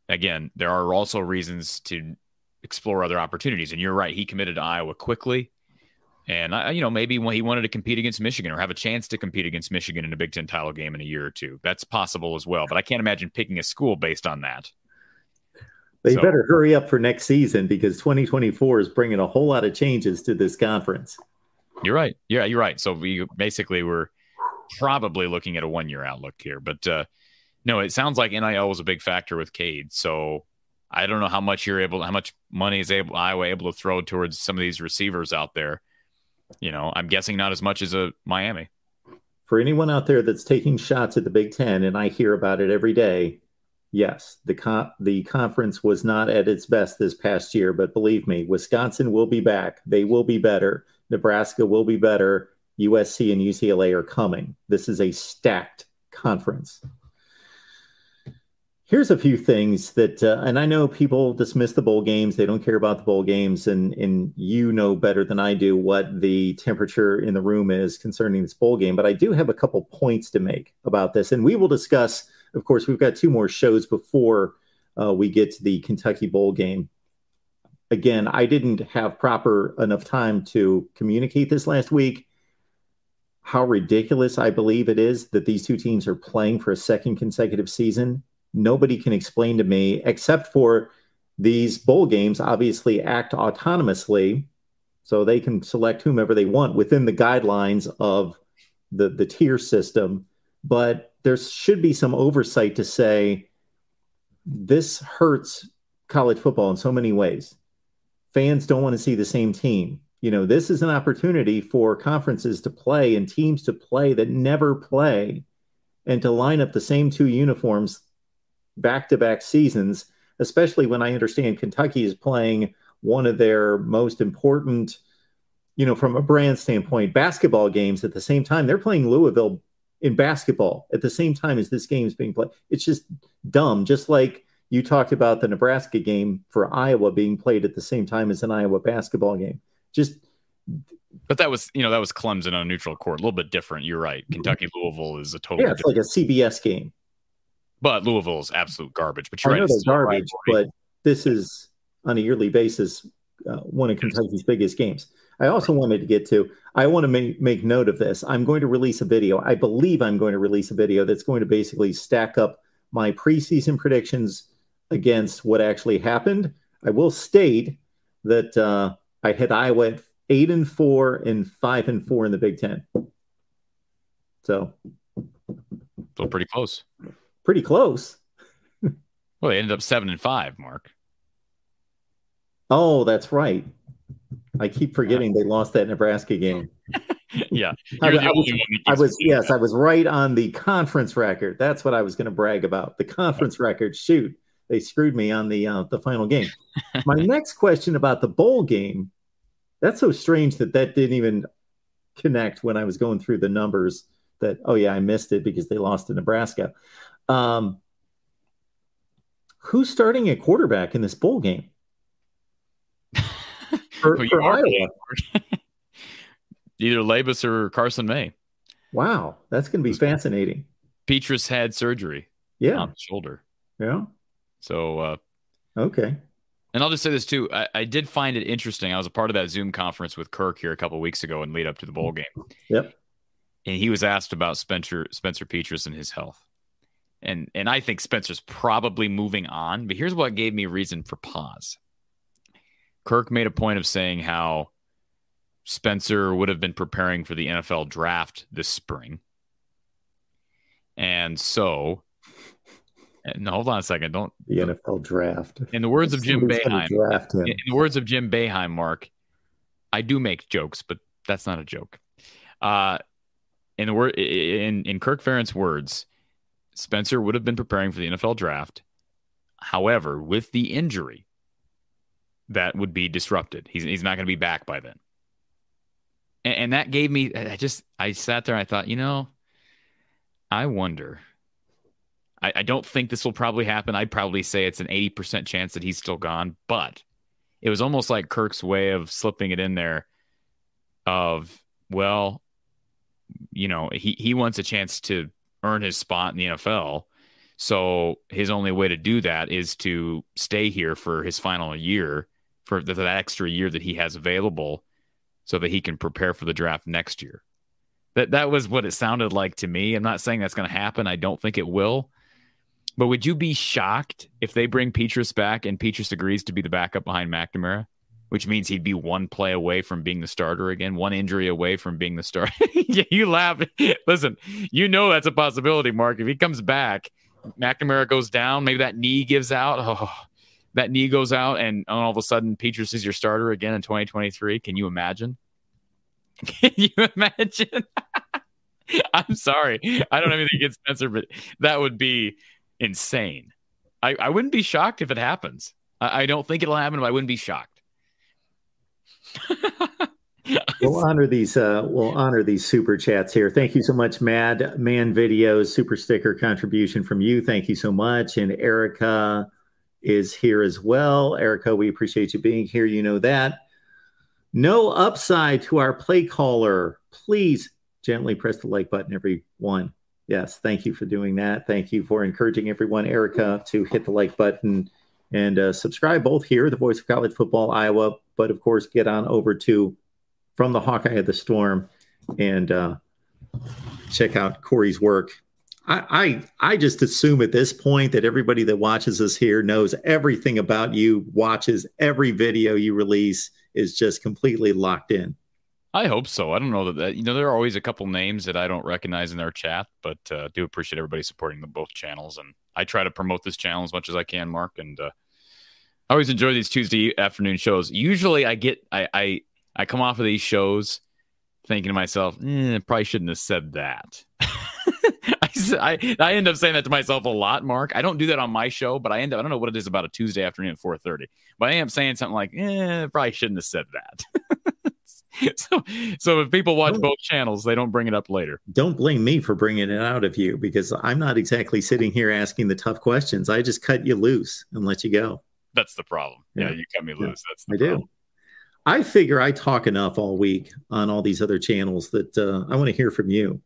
again, there are also reasons to explore other opportunities. And you're right, he committed to Iowa quickly. And I, you know, maybe when he wanted to compete against Michigan or have a chance to compete against Michigan in a Big Ten title game in a year or two. That's possible as well. But I can't imagine picking a school based on that. They so, better hurry up for next season because 2024 is bringing a whole lot of changes to this conference. You're right. Yeah, you're right. So we basically we're probably looking at a one year outlook here. But uh, no, it sounds like NIL was a big factor with Cade. So I don't know how much you're able, how much money is able Iowa able to throw towards some of these receivers out there you know, I'm guessing not as much as a Miami. For anyone out there that's taking shots at the Big Ten, and I hear about it every day, yes, the the conference was not at its best this past year, but believe me, Wisconsin will be back. They will be better. Nebraska will be better. USC and UCLA are coming. This is a stacked conference here's a few things that, uh, and I know people dismiss the bowl games; they don't care about the bowl games, and and you know better than I do what the temperature in the room is concerning this bowl game. But I do have a couple points to make about this, and we will discuss. Of course, we've got two more shows before uh, we get to the Kentucky bowl game. Again, I didn't have proper enough time to communicate this last week. How ridiculous I believe it is that these two teams are playing for a second consecutive season nobody can explain to me except for these bowl games obviously act autonomously so they can select whomever they want within the guidelines of the the tier system. But there should be some oversight to say this hurts college football in so many ways. Fans don't want to see the same team. You know this is an opportunity for conferences to play and teams to play that never play and to line up the same two uniforms back to back seasons, especially when I understand Kentucky is playing one of their most important, you know, from a brand standpoint, basketball games at the same time. They're playing Louisville in basketball at the same time as this game is being played. It's just dumb. Just like you talked about the Nebraska game for Iowa being played at the same time as an Iowa basketball game. Just but that was, you know, that was Clemson on a neutral court, a little bit different. You're right. Mm-hmm. Kentucky Louisville is a totally yeah, it's like a CBS game. But Louisville is absolute garbage. But you're I right, know they're garbage, but this is on a yearly basis uh, one of Kentucky's biggest games. I also wanted to get to. I want to make make note of this. I'm going to release a video. I believe I'm going to release a video that's going to basically stack up my preseason predictions against what actually happened. I will state that uh, I had Iowa at eight and four and five and four in the Big Ten. So, so pretty close pretty close. well, they ended up seven and five, Mark. Oh, that's right. I keep forgetting they lost that Nebraska game. [LAUGHS] yeah, I, I, was, I was yes. I was right on the conference record. That's what I was going to brag about. The conference record. Shoot, they screwed me on the uh, the final game. [LAUGHS] My next question about the bowl game That's so strange that that didn't even connect when I was going through the numbers. That oh yeah, I missed it because they lost to Nebraska. Um, who's starting at quarterback in this bowl game? [LAUGHS] for, for Iowa. [LAUGHS] Either Labas or Carson May. Wow, that's going to be fascinating. Petras had surgery. Yeah, on the shoulder. Yeah. So. Uh, okay. And I'll just say this too. I, I, did find it interesting. I was a part of that Zoom conference with Kirk here a couple weeks ago and lead up to the bowl game. Yep. And he was asked about Spencer Spencer Petras and his health. And and I think Spencer's probably moving on. But here's what gave me reason for pause. Kirk made a point of saying how Spencer would have been preparing for the NFL draft this spring. And so, and hold on a second. Don't the NFL draft. In the words of Jim Boeheim, in the words of Jim Boeheim, Mark, I do make jokes, but that's not a joke. Uh, in the word in in Kirk Ferentz words, Spencer would have been preparing for the NFL draft. However, with the injury, that would be disrupted. He's he's not going to be back by then and, and that gave me. I just I sat there. And I thought, you know, I wonder. I, I don't think this will probably happen. I'd probably say it's an eighty percent chance that he's still gone, but it was almost like Kirk's way of slipping it in there. Of well, you know, he he wants a chance to earn his spot in the NFL. So his only way to do that is to stay here for his final year, for that extra year that he has available, so that he can prepare for the draft next year. That that was what it sounded like to me. I'm not saying that's going to happen. I don't think it will. But would you be shocked if they bring Petras back and Petras agrees to be the backup behind McNamara, which means he'd be one play away from being the starter again, one injury away from being the starter? [LAUGHS] yeah, you laugh. Listen, you know that's a possibility, Mark. If he comes back, McNamara goes down, maybe that knee gives out. Oh, that knee goes out and all of a sudden Petras is your starter again in 2023. Can you imagine? [LAUGHS] Can you imagine? [LAUGHS] I'm sorry. I don't have anything against Spencer, but that would be insane. I, I wouldn't be shocked if it happens. I, I don't think it'll happen, but I wouldn't be shocked. [LAUGHS] we'll honor these uh, we'll honor these super chats here. Thank you so much, Mad Man Videos, super sticker contribution from you. Thank you so much. And Erica is here as well. Erica, we appreciate you being here. You know that. No upside to our play caller. Please gently press the like button, everyone. Yes, thank you for doing that. Thank you for encouraging everyone, Erica, to hit the like button and uh, subscribe both here, the Voice of College Football Iowa, but of course, get on over to From the Hawkeye of the Storm and uh, check out Corey's work I, I just assume at this point that everybody that watches us here knows everything about you, watches every video you release, is just completely locked in. I hope so. I don't know that, that you know there are always a couple names that I don't recognize in our chat, but uh, do appreciate everybody supporting the both channels, and I try to promote this channel as much as I can, Mark. And uh, I always enjoy these Tuesday afternoon shows. Usually, I get I I, I come off of these shows thinking to myself, eh, probably shouldn't have said that. [LAUGHS] I, I end up saying that to myself a lot, Mark. I don't do that on my show, but I end up, I don't know what it is about a Tuesday afternoon at 4.30, but I am saying something like, eh, probably shouldn't have said that. [LAUGHS] [LAUGHS] so, so if people watch both channels, they don't bring it up later. Don't blame me for bringing it out of you because I'm not exactly sitting here asking the tough questions. I just cut you loose and let you go. That's the problem. Yeah, yeah you cut me loose. Yeah, That's I problem. do. I figure I talk enough all week on all these other channels that uh, I want to hear from you.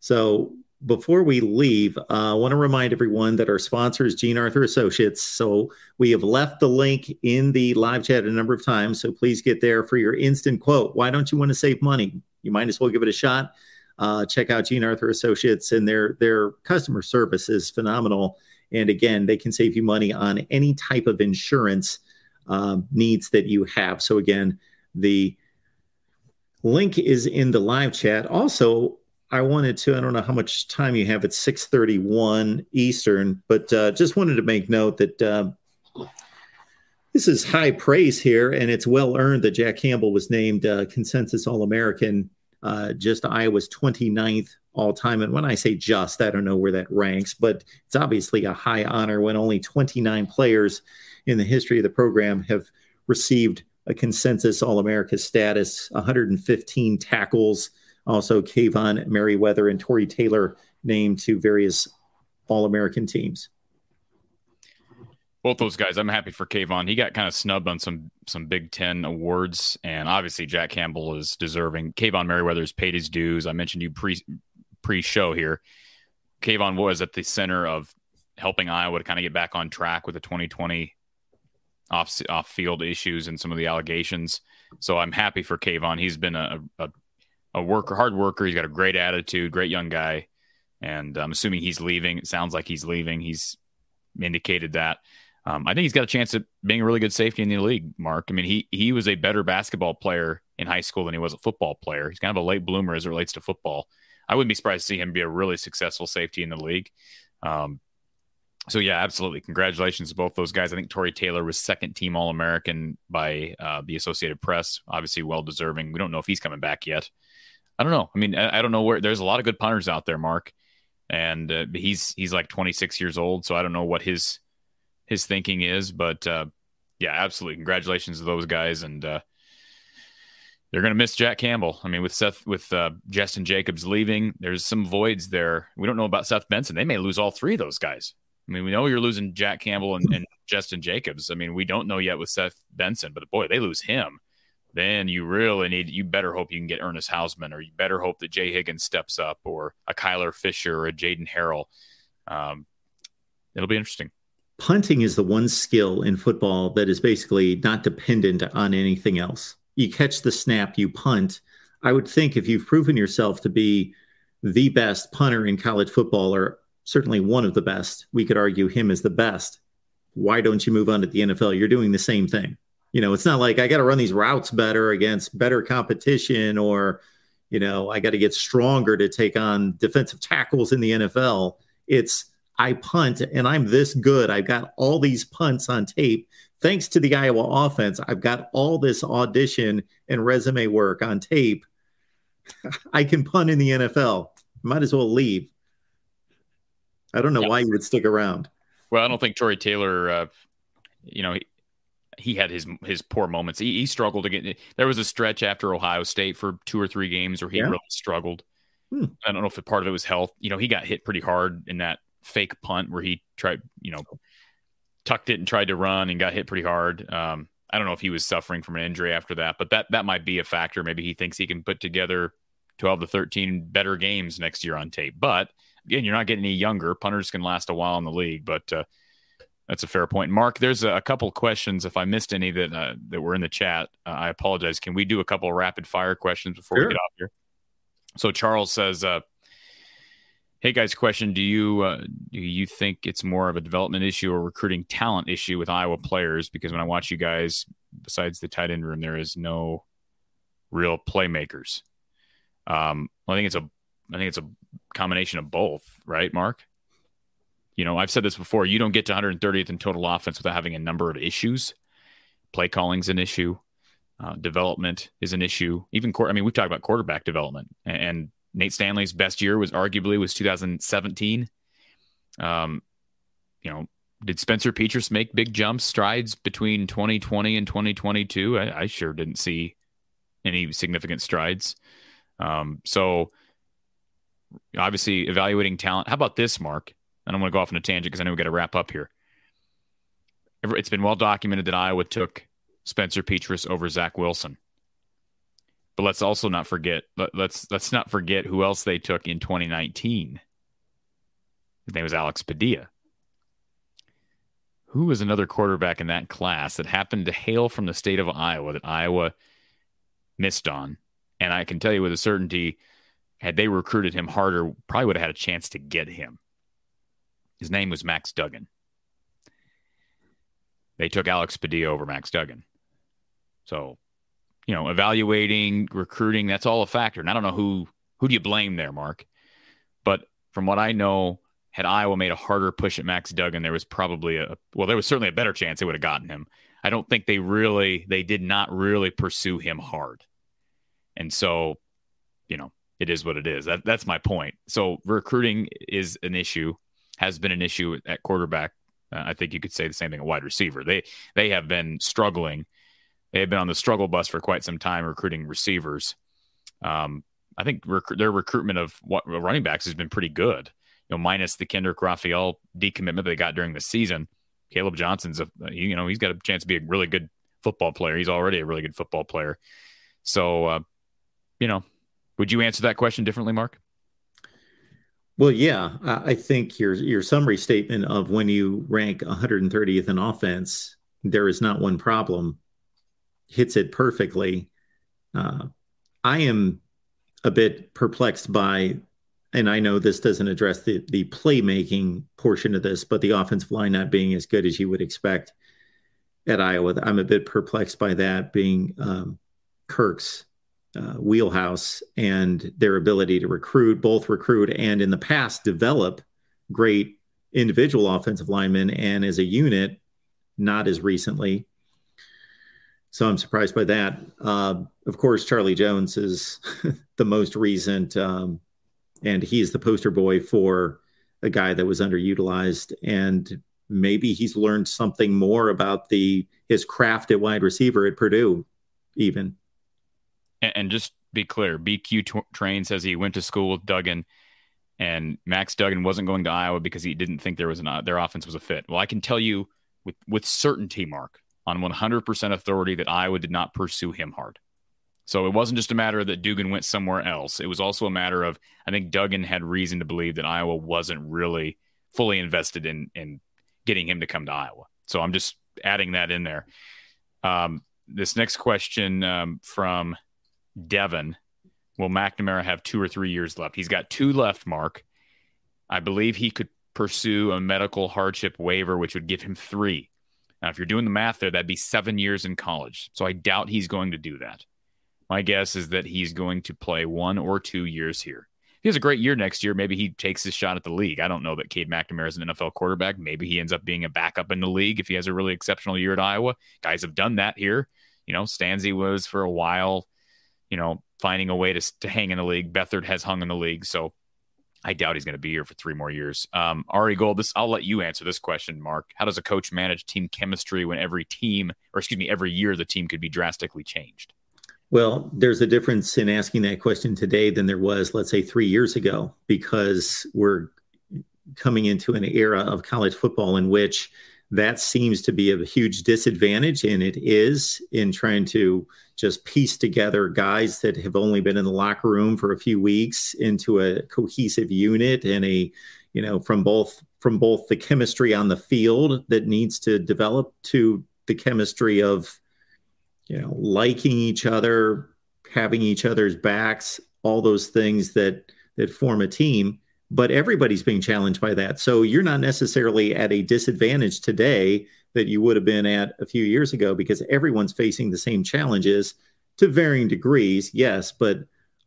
So before we leave, uh, I want to remind everyone that our sponsor is Jean Arthur Associates. So we have left the link in the live chat a number of times. So please get there for your instant quote. Why don't you want to save money? You might as well give it a shot. Uh, check out Jean Arthur Associates, and their their customer service is phenomenal. And again, they can save you money on any type of insurance um, needs that you have. So again, the link is in the live chat. Also, I wanted to, I don't know how much time you have. It's 631 Eastern, but uh, just wanted to make note that uh, this is high praise here, and it's well earned that Jack Campbell was named uh, consensus All American, uh, just Iowa's 29th all time. And when I say just, I don't know where that ranks, but it's obviously a high honor when only 29 players in the history of the program have received a consensus All America status, 115 tackles. Also, Kaevon Merriweather and Tory Taylor named to various All American teams. Both those guys, I'm happy for Kaevon. He got kind of snubbed on some some Big Ten awards, and obviously Jack Campbell is deserving. Kaevon Merriweather's paid his dues. I mentioned you pre pre show here. Kaevon was at the center of helping Iowa to kind of get back on track with the 2020 off off field issues and some of the allegations. So I'm happy for Kaevon. He's been a, a, a worker, hard worker. He's got a great attitude, great young guy, and I'm assuming he's leaving. It sounds like he's leaving. He's indicated that. Um, I think he's got a chance at being a really good safety in the league. Mark, I mean, he he was a better basketball player in high school than he was a football player. He's kind of a late bloomer as it relates to football. I wouldn't be surprised to see him be a really successful safety in the league. Um, so yeah, absolutely. Congratulations to both those guys. I think Tory Taylor was second team All American by uh, the Associated Press. Obviously, well deserving. We don't know if he's coming back yet. I don't know. I mean, I, I don't know where. There's a lot of good punters out there, Mark, and uh, he's he's like 26 years old. So I don't know what his his thinking is, but uh, yeah, absolutely. Congratulations to those guys, and uh, they're going to miss Jack Campbell. I mean, with Seth, with uh, Jestin Jacobs leaving, there's some voids there. We don't know about Seth Benson. They may lose all three of those guys. I mean, we know you're losing Jack Campbell and, and Jestin Jacobs. I mean, we don't know yet with Seth Benson, but boy, they lose him. Then you really need, you better hope you can get Ernest Hausmann, or you better hope that Jay Higgins steps up, or a Kyler Fisher, or a Jaden Harrell. Um, it'll be interesting. Punting is the one skill in football that is basically not dependent on anything else. You catch the snap, you punt. I would think if you've proven yourself to be the best punter in college football or certainly one of the best. We could argue him as the best. Why don't you move on to the NFL? You're doing the same thing. You know, it's not like I got to run these routes better against better competition or, you know, I got to get stronger to take on defensive tackles in the NFL. It's I punt and I'm this good. I've got all these punts on tape. Thanks to the Iowa offense, I've got all this audition and resume work on tape. [LAUGHS] I can punt in the NFL. Might as well leave. I don't know why you would stick around. Well, I don't think Tory Taylor, uh, you know, he, he, had his his poor moments. He, he, struggled to get. There was a stretch after Ohio State for two or three games where he yeah. really struggled. Hmm. I don't know if part of it was health. You know, he got hit pretty hard in that fake punt where he tried, you know, tucked it and tried to run and got hit pretty hard. Um, I don't know if he was suffering from an injury after that, but that that might be a factor. Maybe he thinks he can put together 12 to 13 better games next year on tape. But again, you're not getting any younger. Punters can last a while in the league, but uh, that's a fair point. Mark, there's a, couple questions. If I missed any that uh, that were in the chat, uh, I apologize. Can we do a couple rapid fire questions before sure. we get off here? So Charles says, uh, "Hey guys, question: Do you uh, do you think it's more of a development issue or recruiting talent issue with Iowa players? Because when I watch you guys, besides the tight end room, there is no real playmakers. Um, I think it's a I think it's a combination of both, right, Mark? You know, I've said this before. You don't get to 130th in total offense without having a number of issues. Play calling's an issue. Uh, development is an issue. Even, I mean, we've talked about quarterback development, and Nate Stanley's best year was arguably was 2017. Um, you know, did Spencer Petras make big jumps, strides between 2020 and 2022? I, I sure didn't see any significant strides. Um, so obviously evaluating talent. How about this, Mark? I don't want to go off on a tangent because I know we got to wrap up here. It's been well documented that Iowa took Spencer Petras over Zach Wilson. But let's also not forget let, let's let's not forget who else they took in 2019. His name was Alex Padilla. Who was another quarterback in that class that happened to hail from the state of Iowa that Iowa missed on? And I can tell you with a certainty had they recruited him harder, probably would have had a chance to get him. His name was Max Duggan. They took Alex Padilla over Max Duggan. So, you know, evaluating, recruiting, that's all a factor. And I don't know who who do you blame there, Mark? But from what I know, had Iowa made a harder push at Max Duggan, there was probably a well, there was certainly a better chance they would have gotten him. I don't think they really they did not really pursue him hard. And so, you know, it is what it is. That, that's my point. So recruiting is an issue, has been an issue at quarterback. Uh, I think you could say the same thing at wide receiver. They they have been struggling they have been on the struggle bus for quite some time recruiting receivers. Um, I think rec- their recruitment of what, running backs has been pretty good. You know, minus the Kendrick Raphael decommitment they got during the season. Caleb Johnson's a you know he's got a chance to be a really good football player. He's already a really good football player. So, uh, you know, would you answer that question differently, Mark? Well, yeah, I think your your summary statement of when you rank 130th in offense, there is not one problem, hits it perfectly. Uh, I am a bit perplexed by, and I know this doesn't address the the playmaking portion of this, but the offensive line not being as good as you would expect at Iowa. I'm a bit perplexed by that being um, Kirk's uh, wheelhouse and their ability to recruit, both recruit and in the past develop great individual offensive linemen, and as a unit, not as recently. So I'm surprised by that. Uh, of course, Charlie Jones is [LAUGHS] the most recent, um, and he's the poster boy for a guy that was underutilized. And maybe he's learned something more about the his craft at wide receiver at Purdue, even. And, and just be clear, BQ t- Train says he went to school with Duggan, and Max Duggan wasn't going to Iowa because he didn't think there was an uh, their offense was a fit. Well, I can tell you with with certainty, Mark, on 100% authority, that Iowa did not pursue him hard. So it wasn't just a matter that Duggan went somewhere else. It was also a matter of I think Duggan had reason to believe that Iowa wasn't really fully invested in in getting him to come to Iowa. So I'm just adding that in there. Um, this next question um, from Devin Will McNamara have two or three years left? He's got two left, Mark. I believe he could pursue a medical hardship waiver, which would give him three. Now, if you're doing the math there, that'd be seven years in college. So I doubt he's going to do that. My guess is that he's going to play one or two years here. If he has a great year next year, maybe he takes his shot at the league. I don't know that Cade McNamara is an NFL quarterback. Maybe he ends up being a backup in the league if he has a really exceptional year at Iowa. Guys have done that here. You know, Stanzi was for a while you know, finding a way to, to hang in the league. Beathard has hung in the league. So I doubt he's going to be here for three more years. Um, Ari Gold, this I'll let you answer this question, Mark. How does a coach manage team chemistry when every team, or excuse me, every year the team could be drastically changed? Well, there's a difference in asking that question today than there was, let's say, three years ago, because we're coming into an era of college football in which that seems to be a huge disadvantage, and it is in trying to just piece together guys that have only been in the locker room for a few weeks into a cohesive unit and a you know from both from both the chemistry on the field that needs to develop to the chemistry of you know liking each other having each other's backs all those things that that form a team but everybody's being challenged by that. So you're not necessarily at a disadvantage today that you would have been at a few years ago because everyone's facing the same challenges to varying degrees, yes, but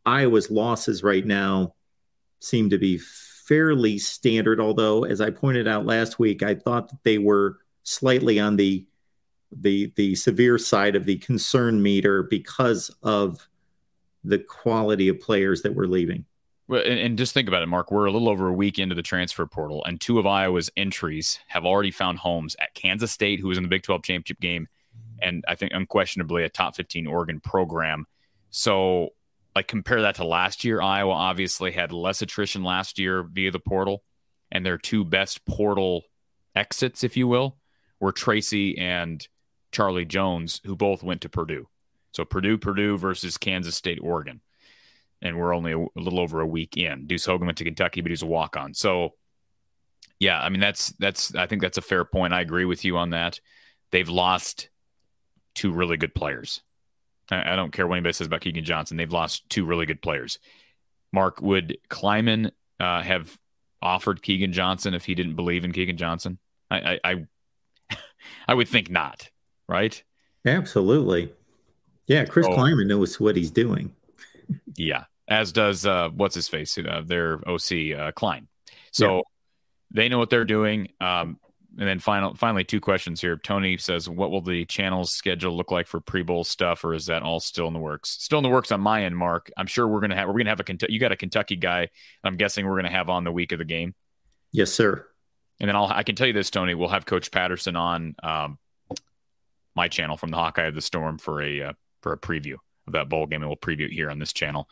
Iowa's losses right now seem to be fairly standard. Although, as I pointed out last week, I thought that they were slightly on the the the severe side of the concern meter because of the quality of players that were leaving. And, just think about it, Mark. We're a little over a week into the transfer portal, and two of Iowa's entries have already found homes at Kansas State, who was in the Big 12 championship game, and I think unquestionably a top 15 Oregon program. So, like, compare that to last year. Iowa obviously had less attrition last year via the portal, and their two best portal exits, if you will, were Tracy and Charlie Jones, who both went to Purdue. So, Purdue, Purdue versus Kansas State, Oregon and we're only a, a little over a week in. Deuce Hogan went to Kentucky, but he's a walk on. So, yeah, I mean that's that's I think that's a fair point. I agree with you on that. They've lost two really good players. I, I don't care what anybody says about Keagan Johnson. They've lost two really good players. Mark, would Klieman uh, have offered Keagan Johnson if he didn't believe in Keagan Johnson? I I, I, [LAUGHS] I would think not, right? Absolutely. Yeah, Chris oh. Klieman knows what he's doing. yeah, as does uh, what's his face, uh, their OC uh, Klein. So yeah. they know what they're doing. Um, and then final, finally, two questions here. Tony says, "What will the channel's schedule look like for pre-bowl stuff, or is that all still in the works? Still in the works on my end, Mark. I'm sure we're gonna have we're gonna have a you got a Kentucky guy. I'm guessing we're gonna have on the week of the game. Yes, sir. And then I'll I can tell you this, Tony. We'll have Coach Patterson on um, my channel from the Hawkeye of the Storm for a uh, for a preview of that bowl game, and we'll preview it here on this channel.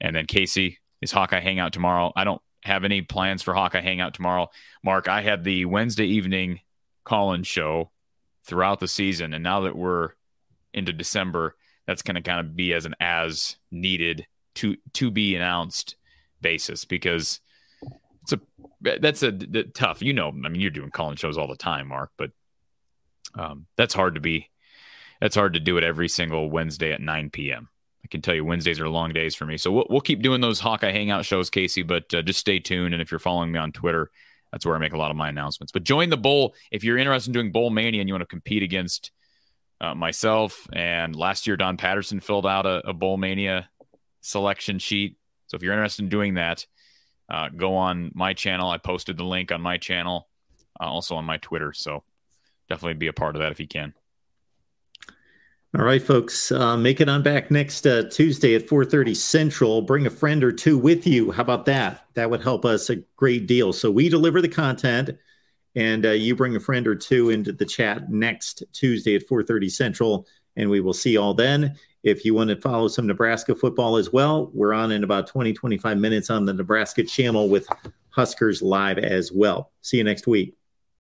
And then Casey is Hawkeye Hangout tomorrow. I don't have any plans for Hawkeye Hangout tomorrow. Mark, I had the Wednesday evening call-in show throughout the season, and now that we're into December, that's going to kind of be as an as needed to to be announced basis because it's a that's a, tough. You know, I mean, you're doing call-in shows all the time, Mark, but um, that's hard to be. That's hard to do it every single Wednesday at 9 p.m. I can tell you Wednesdays are long days for me. So we'll, we'll keep doing those Hawkeye Hangout shows, Casey, but uh, just stay tuned. And if you're following me on Twitter, that's where I make a lot of my announcements. But join the bowl if you're interested in doing Bowl Mania and you want to compete against uh, myself. And last year, Don Patterson filled out a, a, Bowl Mania selection sheet. So if you're interested in doing that, uh, go on my channel. I posted the link on my channel, uh, also on my Twitter. So definitely be a part of that if you can. All right, folks, uh, make it on back next uh, Tuesday at 4:30 Central. Bring a friend or two with you. How about that? That would help us a great deal. So we deliver the content, and uh, you bring a friend or two into the chat next Tuesday at 4:30 Central, and we will see you all then. If you want to follow some Nebraska football as well, we're on in about 20, 25 minutes on the Nebraska channel with Huskers live as well. See you next week.